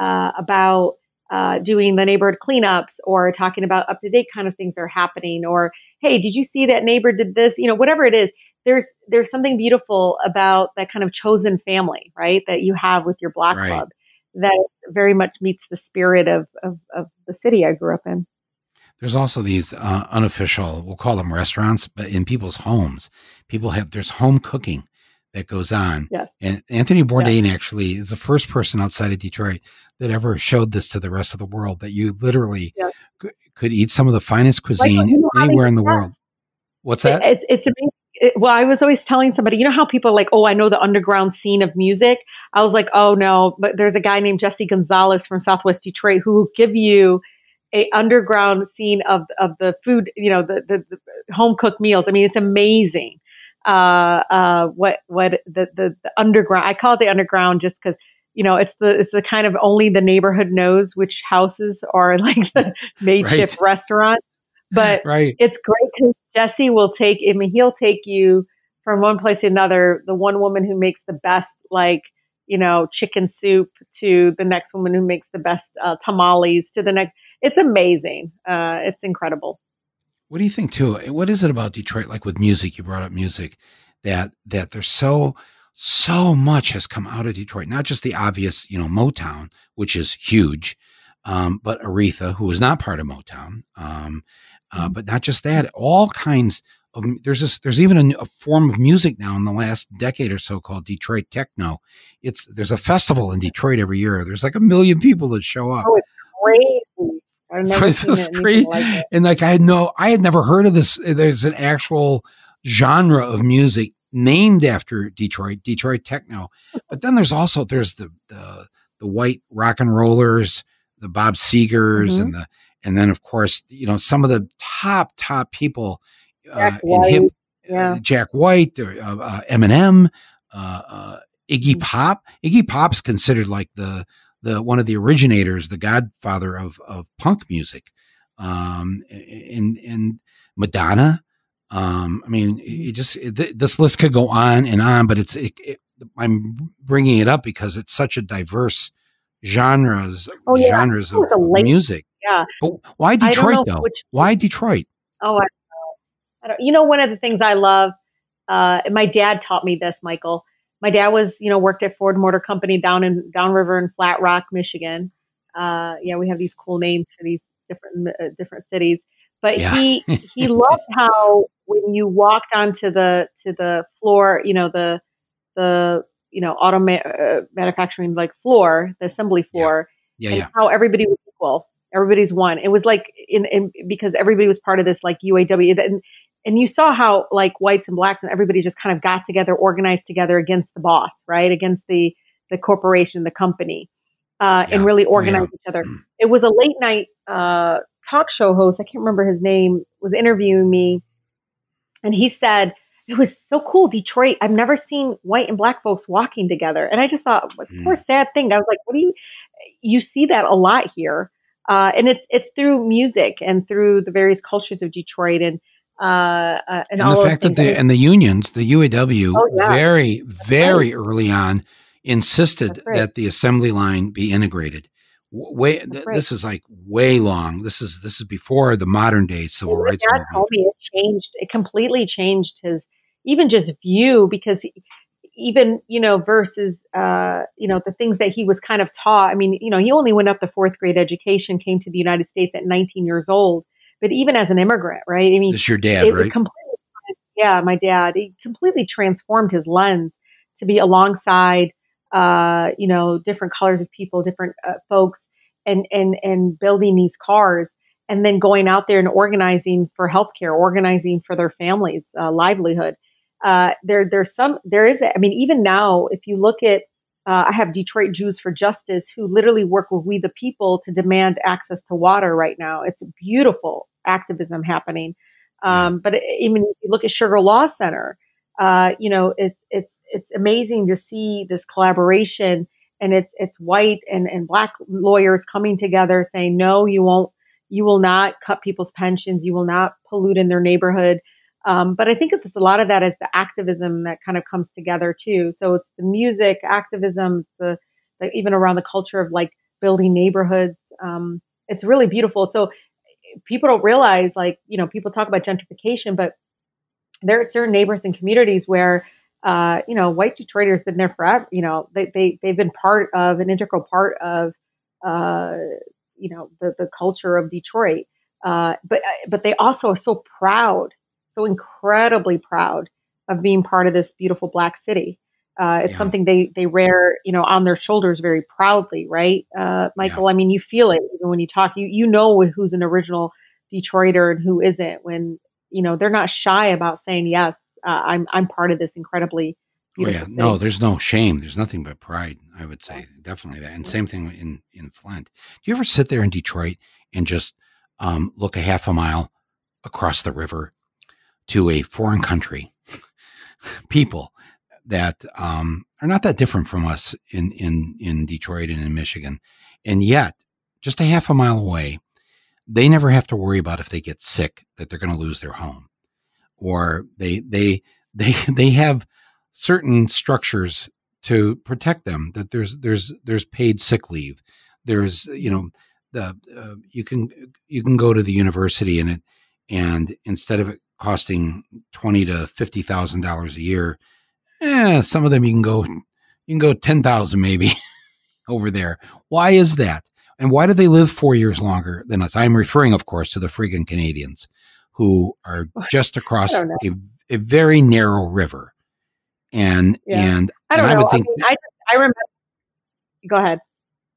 uh, about, uh, doing the neighborhood cleanups or talking about up to date kind of things that are happening or, Hey, did you see that neighbor did this? You know, whatever it is, there's, there's something beautiful about that kind of chosen family, right? That you have with your block right. club that very much meets the spirit of, of, of the city I grew up in. There's also these uh, unofficial, we'll call them restaurants, but in people's homes, people have, there's home cooking that goes on. Yes. And Anthony Bourdain yes. actually is the first person outside of Detroit that ever showed this to the rest of the world that you literally yes. could, could, eat some of the finest cuisine like, you know, anywhere in the world. What's that? It, it's amazing it, well, I was always telling somebody, you know how people are like, oh, I know the underground scene of music. I was like, oh no, but there's a guy named Jesse Gonzalez from Southwest Detroit who will give you a underground scene of of the food, you know, the the, the home cooked meals. I mean, it's amazing. Uh, uh, what what the, the the underground? I call it the underground just because you know it's the it's the kind of only the neighborhood knows which houses are like the makeshift right. restaurant. But right. it's great because Jesse will take, I mean, he'll take you from one place to another. The one woman who makes the best, like, you know, chicken soup to the next woman who makes the best uh, tamales to the next. It's amazing. Uh, it's incredible. What do you think too? What is it about Detroit? Like with music, you brought up music, that that they're so so much has come out of Detroit, not just the obvious, you know, Motown, which is huge, um, but Aretha, who is not part of Motown. Um, uh, mm-hmm. but not just that, all kinds of, there's this, there's even a, a, form of music now in the last decade or so called Detroit techno. It's, there's a festival in Detroit every year. There's like a million people that show up. Oh, it's crazy. I've never seen like and like I had no, I had never heard of this. There's an actual genre of music named after Detroit, Detroit techno. But then there's also there's the the the white rock and rollers, the Bob Segers, mm-hmm. and the and then of course you know some of the top top people uh, in hip, uh, yeah. uh, Jack White, or, uh, uh, Eminem, uh, Iggy mm-hmm. Pop. Iggy Pop's considered like the the one of the originators, the godfather of of punk music, um, and and Madonna. Um, I mean, it just it, this list could go on and on, but it's it, it, I'm bringing it up because it's such a diverse genres oh, yeah. genres of music. Yeah, but why Detroit though? Which, why Detroit? Oh, I, I don't. You know, one of the things I love. Uh, my dad taught me this, Michael. My dad was, you know, worked at Ford Motor Company down in downriver in Flat Rock, Michigan. Uh, yeah, we have these cool names for these different uh, different cities. But yeah. he he loved how when you walked onto the to the floor, you know the the you know auto ma- uh, manufacturing like floor, the assembly floor, yeah, yeah, yeah. how everybody was equal, everybody's one. It was like in, in because everybody was part of this like UAW, and and you saw how like whites and blacks and everybody just kind of got together, organized together against the boss, right, against the the corporation, the company, uh, yeah. and really organized each other. It was a late night uh, talk show host. I can't remember his name was interviewing me and he said, it was so cool, Detroit. I've never seen white and black folks walking together. And I just thought, what mm. poor sad thing. I was like, what do you, you see that a lot here. Uh, and it's, it's through music and through the various cultures of Detroit and, uh, uh, and, and the fact that the, and the unions, the UAW, oh, yeah. very, very right. early on insisted right. that the assembly line be integrated way th- right. this is like way long this is this is before the modern day civil and rights dad told me it changed it completely changed his even just view because he, even you know versus uh you know the things that he was kind of taught i mean you know he only went up the fourth grade education came to the united states at 19 years old but even as an immigrant right i mean it's your dad it, right completely, yeah my dad he completely transformed his lens to be alongside uh, you know, different colors of people, different uh, folks, and and and building these cars, and then going out there and organizing for healthcare, organizing for their families' uh, livelihood. Uh, there, there's some, there is. I mean, even now, if you look at, uh, I have Detroit Jews for Justice who literally work with We the People to demand access to water right now. It's beautiful activism happening. Um, but even if you look at Sugar Law Center, uh, you know, it's it's it's amazing to see this collaboration and it's it's white and, and black lawyers coming together saying no you won't you will not cut people's pensions you will not pollute in their neighborhood um, but i think it's a lot of that is the activism that kind of comes together too so it's the music activism the, the even around the culture of like building neighborhoods um, it's really beautiful so people don't realize like you know people talk about gentrification but there are certain neighborhoods and communities where uh, you know, white Detroiters been there forever. You know, they, they, they've been part of an integral part of, uh, you know, the, the culture of Detroit. Uh, but, but they also are so proud, so incredibly proud of being part of this beautiful black city. Uh, it's yeah. something they, they wear, you know, on their shoulders very proudly, right? Uh, Michael, yeah. I mean, you feel it even when you talk, you, you know who's an original Detroiter and who isn't when, you know, they're not shy about saying, yes, uh, I'm I'm part of this incredibly oh, yeah, thing. no, there's no shame. There's nothing but pride. I would say definitely that. And same thing in in Flint. Do you ever sit there in Detroit and just um, look a half a mile across the river to a foreign country, people that um, are not that different from us in in in Detroit and in Michigan, and yet just a half a mile away, they never have to worry about if they get sick that they're going to lose their home. Or they they they they have certain structures to protect them that there's there's there's paid sick leave. There's you know the uh, you can you can go to the university and it and instead of it costing twenty to fifty thousand dollars a year eh, some of them you can go, you can go 10,000 maybe over there. Why is that? And why do they live four years longer than us? I'm referring, of course, to the friggin' Canadians who are just across a, a very narrow river. And, yeah. and, I don't and know. I would think, I, mean, I, I remember, go ahead.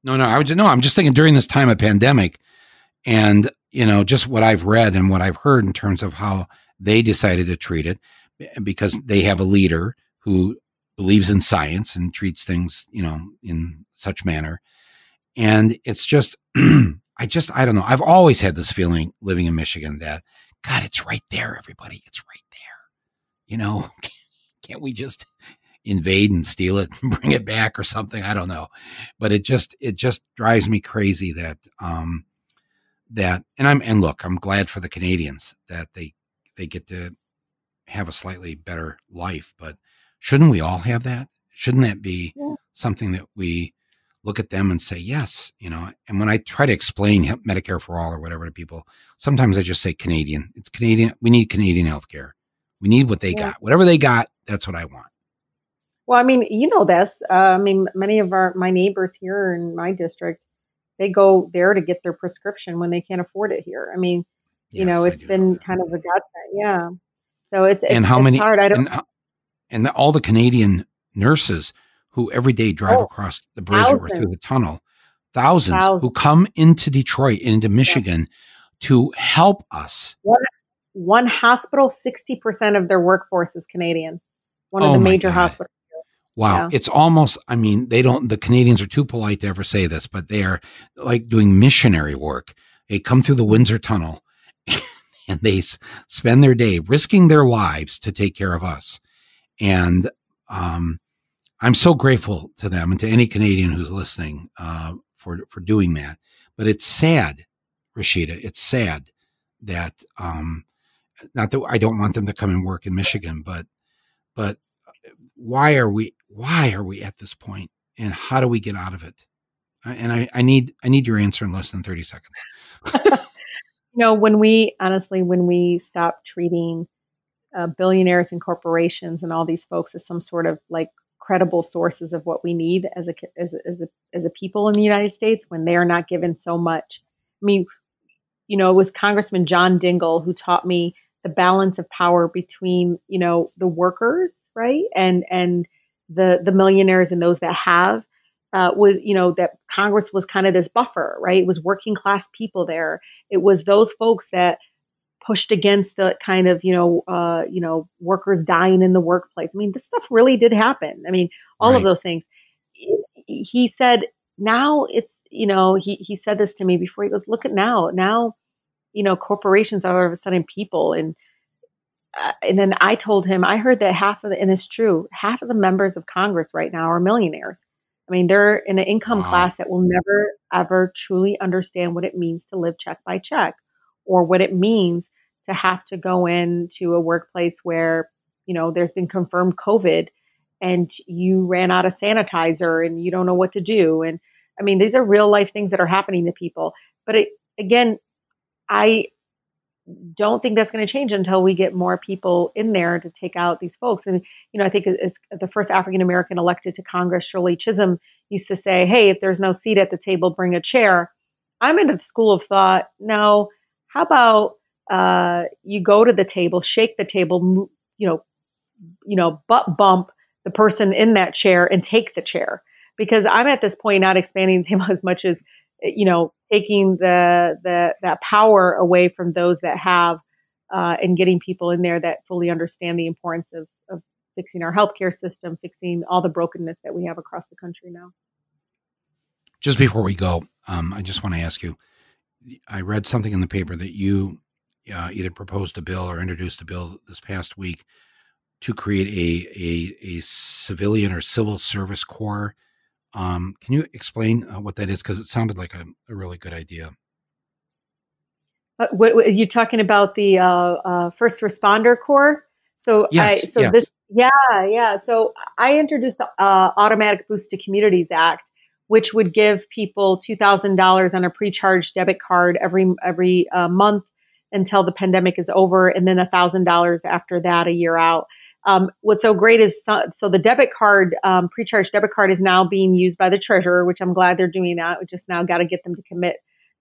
No, no, I would no, I'm just thinking during this time of pandemic and, you know, just what I've read and what I've heard in terms of how they decided to treat it because they have a leader who believes in science and treats things, you know, in such manner. And it's just, I just, I don't know. I've always had this feeling living in Michigan that, God, it's right there, everybody. It's right there. You know, can't we just invade and steal it and bring it back or something? I don't know. But it just, it just drives me crazy that, um, that, and I'm, and look, I'm glad for the Canadians that they, they get to have a slightly better life, but shouldn't we all have that? Shouldn't that be yeah. something that we look at them and say, yes, you know? And when I try to explain Medicare for all or whatever to people, sometimes I just say Canadian. It's Canadian. We need Canadian health care. We need what they yeah. got. Whatever they got, that's what I want. Well, I mean, you know this. Uh, I mean, many of our my neighbors here in my district, they go there to get their prescription when they can't afford it here. I mean, you yes, know, it's been kind of a godsend. Yeah. So it's, it's and how it's many hard. I don't. And, and the, all the Canadian nurses who every day drive oh, across the bridge thousands. or through the tunnel, thousands, thousands, who come into Detroit, into Michigan, yeah. to help us. One, one hospital, sixty percent of their workforce is Canadian. One of oh the major hospitals. Wow. Yeah. It's almost, I mean, they don't, the Canadians are too polite to ever say this, but they are like doing missionary work. They come through the mm-hmm. Windsor Tunnel and they s- spend their day risking their lives to take care of us. And um, I'm so grateful to them and to any Canadian who's listening uh, for, for doing that. But it's sad, Rashida, it's sad that, um, not that I don't want them to come and work in Michigan, but, but why are we why are we at this point and how do we get out of it and i, I need i need your answer in less than 30 seconds you know when we honestly when we stop treating uh, billionaires and corporations and all these folks as some sort of like credible sources of what we need as a as a, as a, as a people in the united states when they are not given so much. I mean you know it was congressman john dingell who taught me the balance of power between you know the workers right and and the the millionaires and those that have uh, was you know that Congress was kind of this buffer, right? It was working class people there. It was those folks that pushed against the kind of you know uh, you know workers dying in the workplace. I mean, this stuff really did happen. I mean, all right. of those things. He said, now it's you know he he said this to me before. He goes, look at now now, you know corporations are all of a sudden people and uh, and then I told him I heard that half of the and it's true half of the members of Congress right now are millionaires. I mean, they're in an income wow. class that will never ever truly understand what it means to live check by check, or what it means to have to go into a workplace where you know there's been confirmed COVID, and you ran out of sanitizer and you don't know what to do. And I mean, these are real life things that are happening to people. But it, again, I don't think that's going to change until we get more people in there to take out these folks. And you know, I think it's the first African American elected to Congress, Shirley Chisholm, used to say, "Hey, if there's no seat at the table, bring a chair." I'm into the school of thought. Now, how about uh, you go to the table, shake the table, you know, you know, butt bump the person in that chair and take the chair. Because I'm at this point not expanding the table as much as you know taking the the that power away from those that have uh, and getting people in there that fully understand the importance of, of fixing our healthcare system, fixing all the brokenness that we have across the country now. Just before we go, um, I just want to ask you. I read something in the paper that you uh, either proposed a bill or introduced a bill this past week to create a a, a civilian or civil service corps um, can you explain uh, what that is? Because it sounded like a, a, really good idea. Uh, what, what, are you talking about the uh, uh, first responder corps? So, yes, I, so yes. this, yeah, yeah. So I introduced the uh, Automatic Boost to Communities Act, which would give people two thousand dollars on a pre-charged debit card every every uh, month until the pandemic is over, and then thousand dollars after that, a year out. Um, what's so great is so the debit card, um, pre-charged debit card, is now being used by the treasurer, which I'm glad they're doing that. We just now got to get them to commit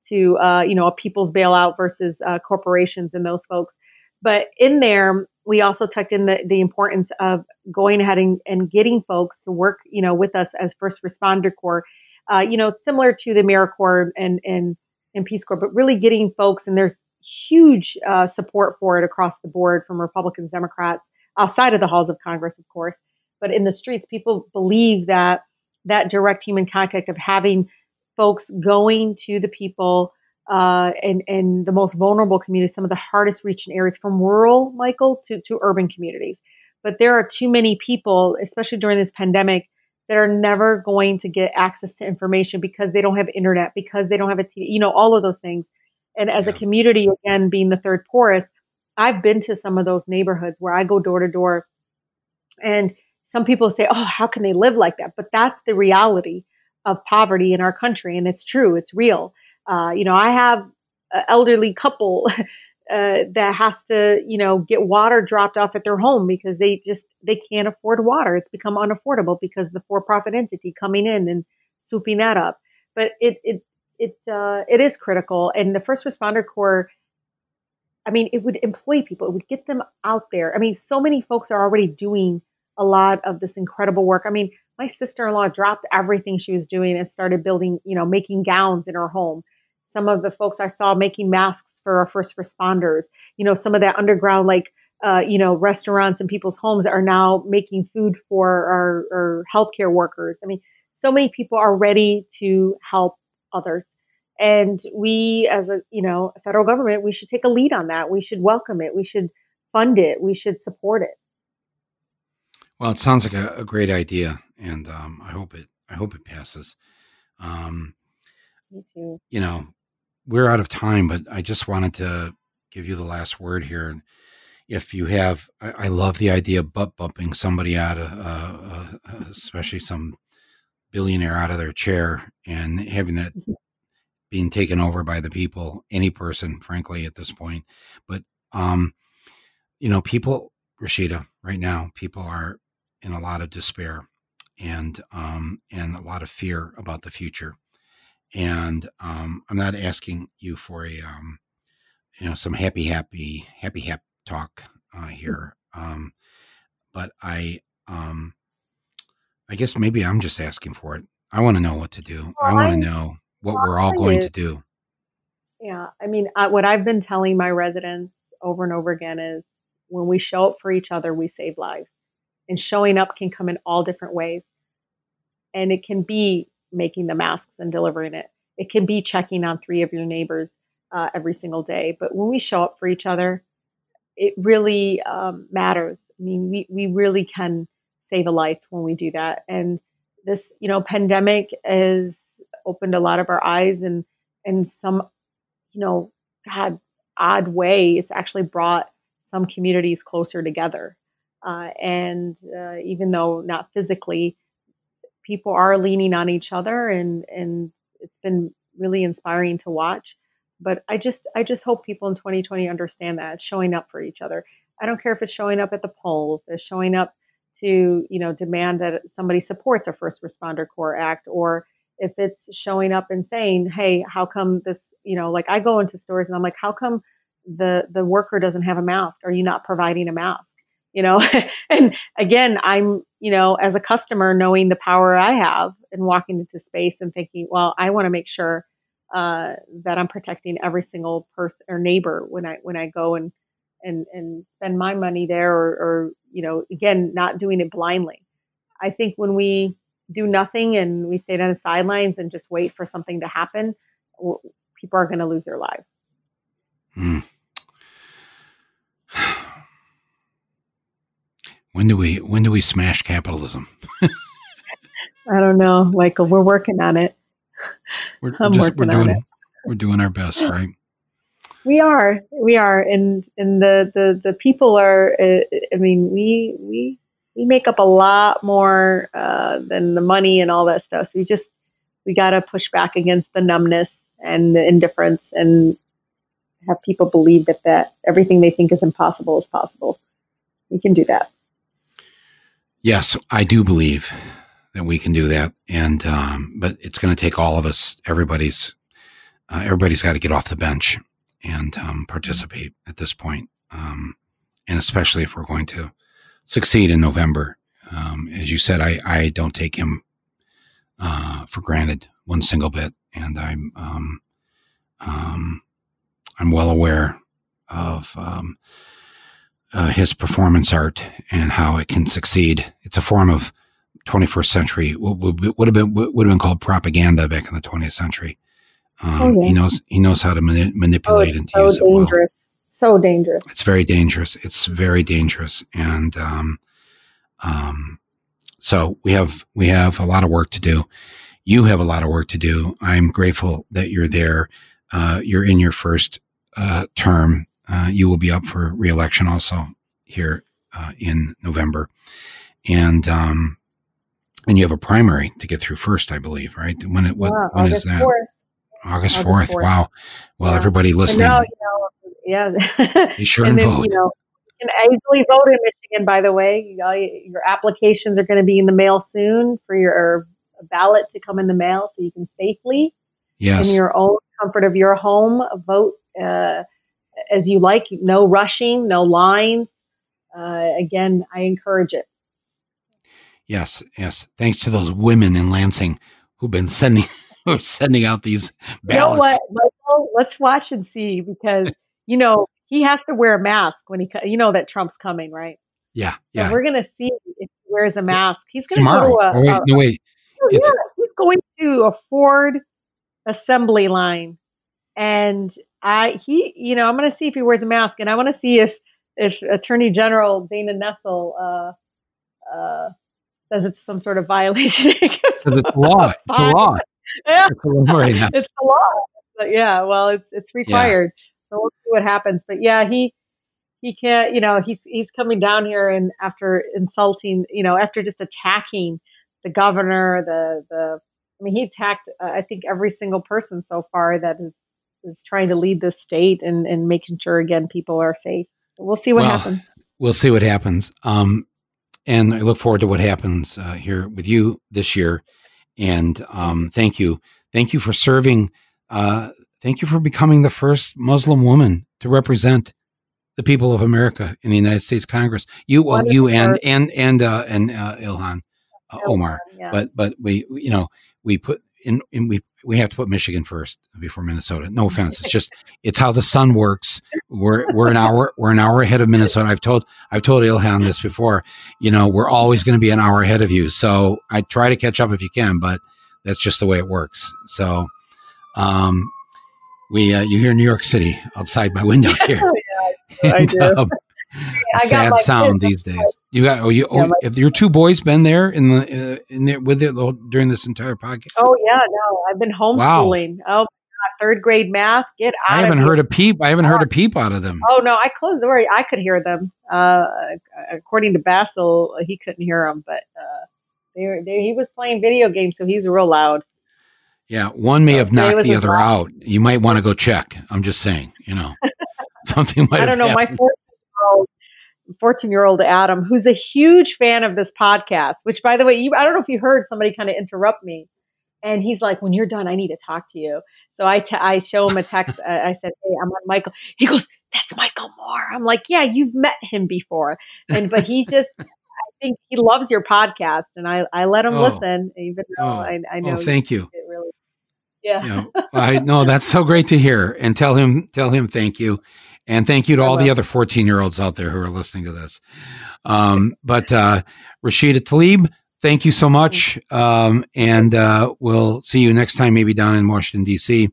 to uh, you know a people's bailout versus uh, corporations and those folks. But in there, we also tucked in the, the importance of going ahead and, and getting folks to work, you know, with us as first responder corps. Uh, you know, similar to the AmeriCorps and and and Peace Corps, but really getting folks, and there's huge uh, support for it across the board from Republicans, Democrats, outside of the halls of Congress, of course, but in the streets, people believe that that direct human contact of having folks going to the people uh, and and the most vulnerable communities, some of the hardest reaching areas, from rural, Michael, to to urban communities. But there are too many people, especially during this pandemic, that are never going to get access to information because they don't have internet, because they don't have a TV, you know, all of those things. And as yeah. a community, again, being the third poorest, I've been to some of those neighborhoods where I go door to door, and some people say, "Oh, how can they live like that?" But that's the reality of poverty in our country, and it's true, it's real. Uh, you know, I have an elderly couple uh, that has to, you know, get water dropped off at their home because they just they can't afford water. It's become unaffordable because the for-profit entity coming in and swooping that up. But it it it uh, it is critical, and the first responder corps. I mean, it would employ people. It would get them out there. I mean, so many folks are already doing a lot of this incredible work. I mean, my sister-in-law dropped everything she was doing and started building, you know, making gowns in her home some of the folks I saw making masks for our first responders, you know, some of that underground, like, uh, you know, restaurants and people's homes are now making food for our, our healthcare workers. I mean, so many people are ready to help others. And we, as a, you know, federal government, we should take a lead on that. We should welcome it. We should fund it. We should support it. Well, it sounds like a, a great idea, and um, I hope it. I hope it passes. Um, Me too. You know, we're out of time, but I just wanted to give you the last word here. And if you have, I, I love the idea of butt bumping somebody out of, uh, uh, especially some billionaire out of their chair and having that. being taken over by the people, any person, frankly, at this point. But, um, you know, people, Rashida, right now, people are in a lot of despair and, um, and a lot of fear about the future and um, I'm not asking you for a um, you know some happy happy happy happy talk uh, mm. here, um, but I um, I guess maybe I'm just asking for it. I want to know what to do. Well, I want to know what we're all going to do. Yeah, I mean, I, what I've been telling my residents over and over again is when we show up for each other, we save lives. And showing up can come in all different ways. And it can be making the masks and delivering it. It can be checking on three of your neighbors uh, every single day. But when we show up for each other, it really um, matters. I mean, we, we really can save a life when we do that. And this, you know, pandemic has opened a lot of our eyes and, and some, you know, had odd way, it's actually brought some communities closer together. Uh, and uh, even though not physically, people are leaning on each other and and it's been really inspiring to watch but i just i just hope people in 2020 understand that showing up for each other i don't care if it's showing up at the polls it's showing up to you know demand that somebody supports a first responder corps act or if it's showing up and saying hey how come this you know like i go into stores and i'm like how come the the worker doesn't have a mask? Are you not providing a mask? You know? And again i'm you know as a customer knowing the power i have and walking into space and thinking well i want to make sure uh, that i'm protecting every single person or neighbor when i when i go and and and spend my money there or, or you know again not doing it blindly. I think when we do nothing and we stay on the sidelines and just wait for something to happen people are going to lose their lives mm. When do we when do we smash capitalism? I don't know, Michael. We're working on it. We're, I'm just, working we're doing, on it. We're doing our best, right? We are, we are, and and the the the people are. Uh, I mean, we we we make up a lot more uh, than the money and all that stuff. So we just we got to push back against the numbness and the indifference and have people believe that that everything they think is impossible is possible. We can do that. Yes, I do believe that we can do that, and um, but it's going to take all of us. Everybody's uh, everybody's got to get off the bench and um, participate at this point, um, and especially if we're going to succeed in November. Um, as you said, I I don't take him uh, for granted one single bit, and I'm um, um, I'm well aware of um, uh, his performance art and how it can succeed. It's a form of 21st century would, would, would have been would have been called propaganda back in the 20th century. Um, oh, yeah. He knows he knows how to mani- manipulate oh, and to so use it dangerous. So dangerous. It's very dangerous. It's very dangerous, and um, um, so we have we have a lot of work to do. You have a lot of work to do. I'm grateful that you're there. Uh, you're in your first uh, term. Uh, you will be up for reelection also here uh, in November, and um, and you have a primary to get through first, I believe, right? When it when, yeah, when is that? 4th. August fourth. Wow. Well, yeah. everybody listening. Now, you know, yeah. Be sure and, and then, vote. You know, you can easily vote in Michigan. By the way, your applications are going to be in the mail soon for your ballot to come in the mail, so you can safely, yes. in your own comfort of your home, vote uh, as you like. No rushing, no lines. Uh, again, I encourage it. Yes, yes. Thanks to those women in Lansing who've been sending who're sending out these ballots. You know what, Michael? Let's watch and see because you know he has to wear a mask when he. You know that Trump's coming, right? Yeah, yeah. So we're gonna see if he wears a mask. He's gonna go to a. Oh, wait, a, no, wait. Oh, yeah, he's going to a Ford assembly line, and I he you know I'm gonna see if he wears a mask, and I want to see if if Attorney General Dana Nessel uh, uh, says it's some sort of violation. Because it's law. It's a law. Yeah. It's a law right now. It's a law. But yeah, well, it's it's required. Yeah. So we'll see what happens. But yeah, he he can't. You know, he's he's coming down here and after insulting, you know, after just attacking the governor, the the. I mean, he attacked. Uh, I think every single person so far that is is trying to lead the state and and making sure again people are safe. we'll see what well, happens. We'll see what happens. Um, and I look forward to what happens uh, here with you this year. And um, thank you, thank you for serving. Uh, thank you for becoming the first Muslim woman to represent the people of America in the United States Congress. You, well, you and and and uh, and uh, Ilhan uh, Omar. Yeah. But but we you know we put in, in we we have to put Michigan first before Minnesota. No offense. It's just it's how the sun works. We're we're an hour we're an hour ahead of Minnesota. I've told I've told Ilhan this before. You know, we're always going to be an hour ahead of you. So I try to catch up if you can, but that's just the way it works. So um we uh, you hear New York City outside my window here. yeah, I do. um, sad sound these days. You got oh you yeah, oh, have your two boys been there in the uh, in there with it during this entire podcast? Oh yeah, no, I've been homeschooling. Wow. Oh third grade math. Get out. I haven't heard a peep. I haven't heard a peep out of them. Oh no, I closed the door. I could hear them. Uh, according to Basil, he couldn't hear them, but uh, they, were, they, he was playing video games, so he's real loud. Yeah, one may have knocked the other out. You might want to go check. I'm just saying, you know, something might. I don't know. Happened. My 14 year old Adam, who's a huge fan of this podcast, which by the way, you, I don't know if you heard somebody kind of interrupt me. And he's like, when you're done, I need to talk to you. So I, t- I show him a text. I said, Hey, I'm on Michael. He goes, that's Michael Moore. I'm like, yeah, you've met him before. And, but he's just, I think he loves your podcast and I, I let him oh. listen, even though oh. I, I, oh, know. Oh, thank you. Really, yeah. You know, I know that's so great to hear and tell him, tell him thank you. And thank you to all the other 14 year olds out there who are listening to this. Um, but uh, Rashida Tlaib, thank you so much. Um, and uh, we'll see you next time, maybe down in Washington, D.C.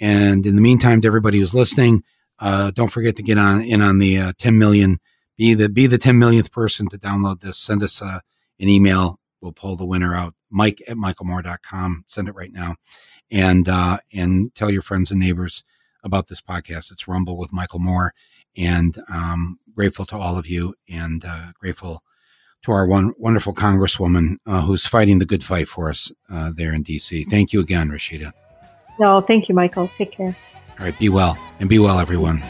And in the meantime, to everybody who's listening, uh, don't forget to get on in on the uh, 10 million. Be the be the 10 millionth person to download this. Send us uh, an email. We'll pull the winner out. Mike at michaelmoore.com. Send it right now, and uh, and tell your friends and neighbors about this podcast. It's Rumble with Michael Moore, and um, grateful to all of you, and uh, grateful to our one wonderful Congresswoman uh, who's fighting the good fight for us uh, there in D.C. Thank you again, Rashida. No, thank you, Michael. Take care. All right, be well, and be well, everyone.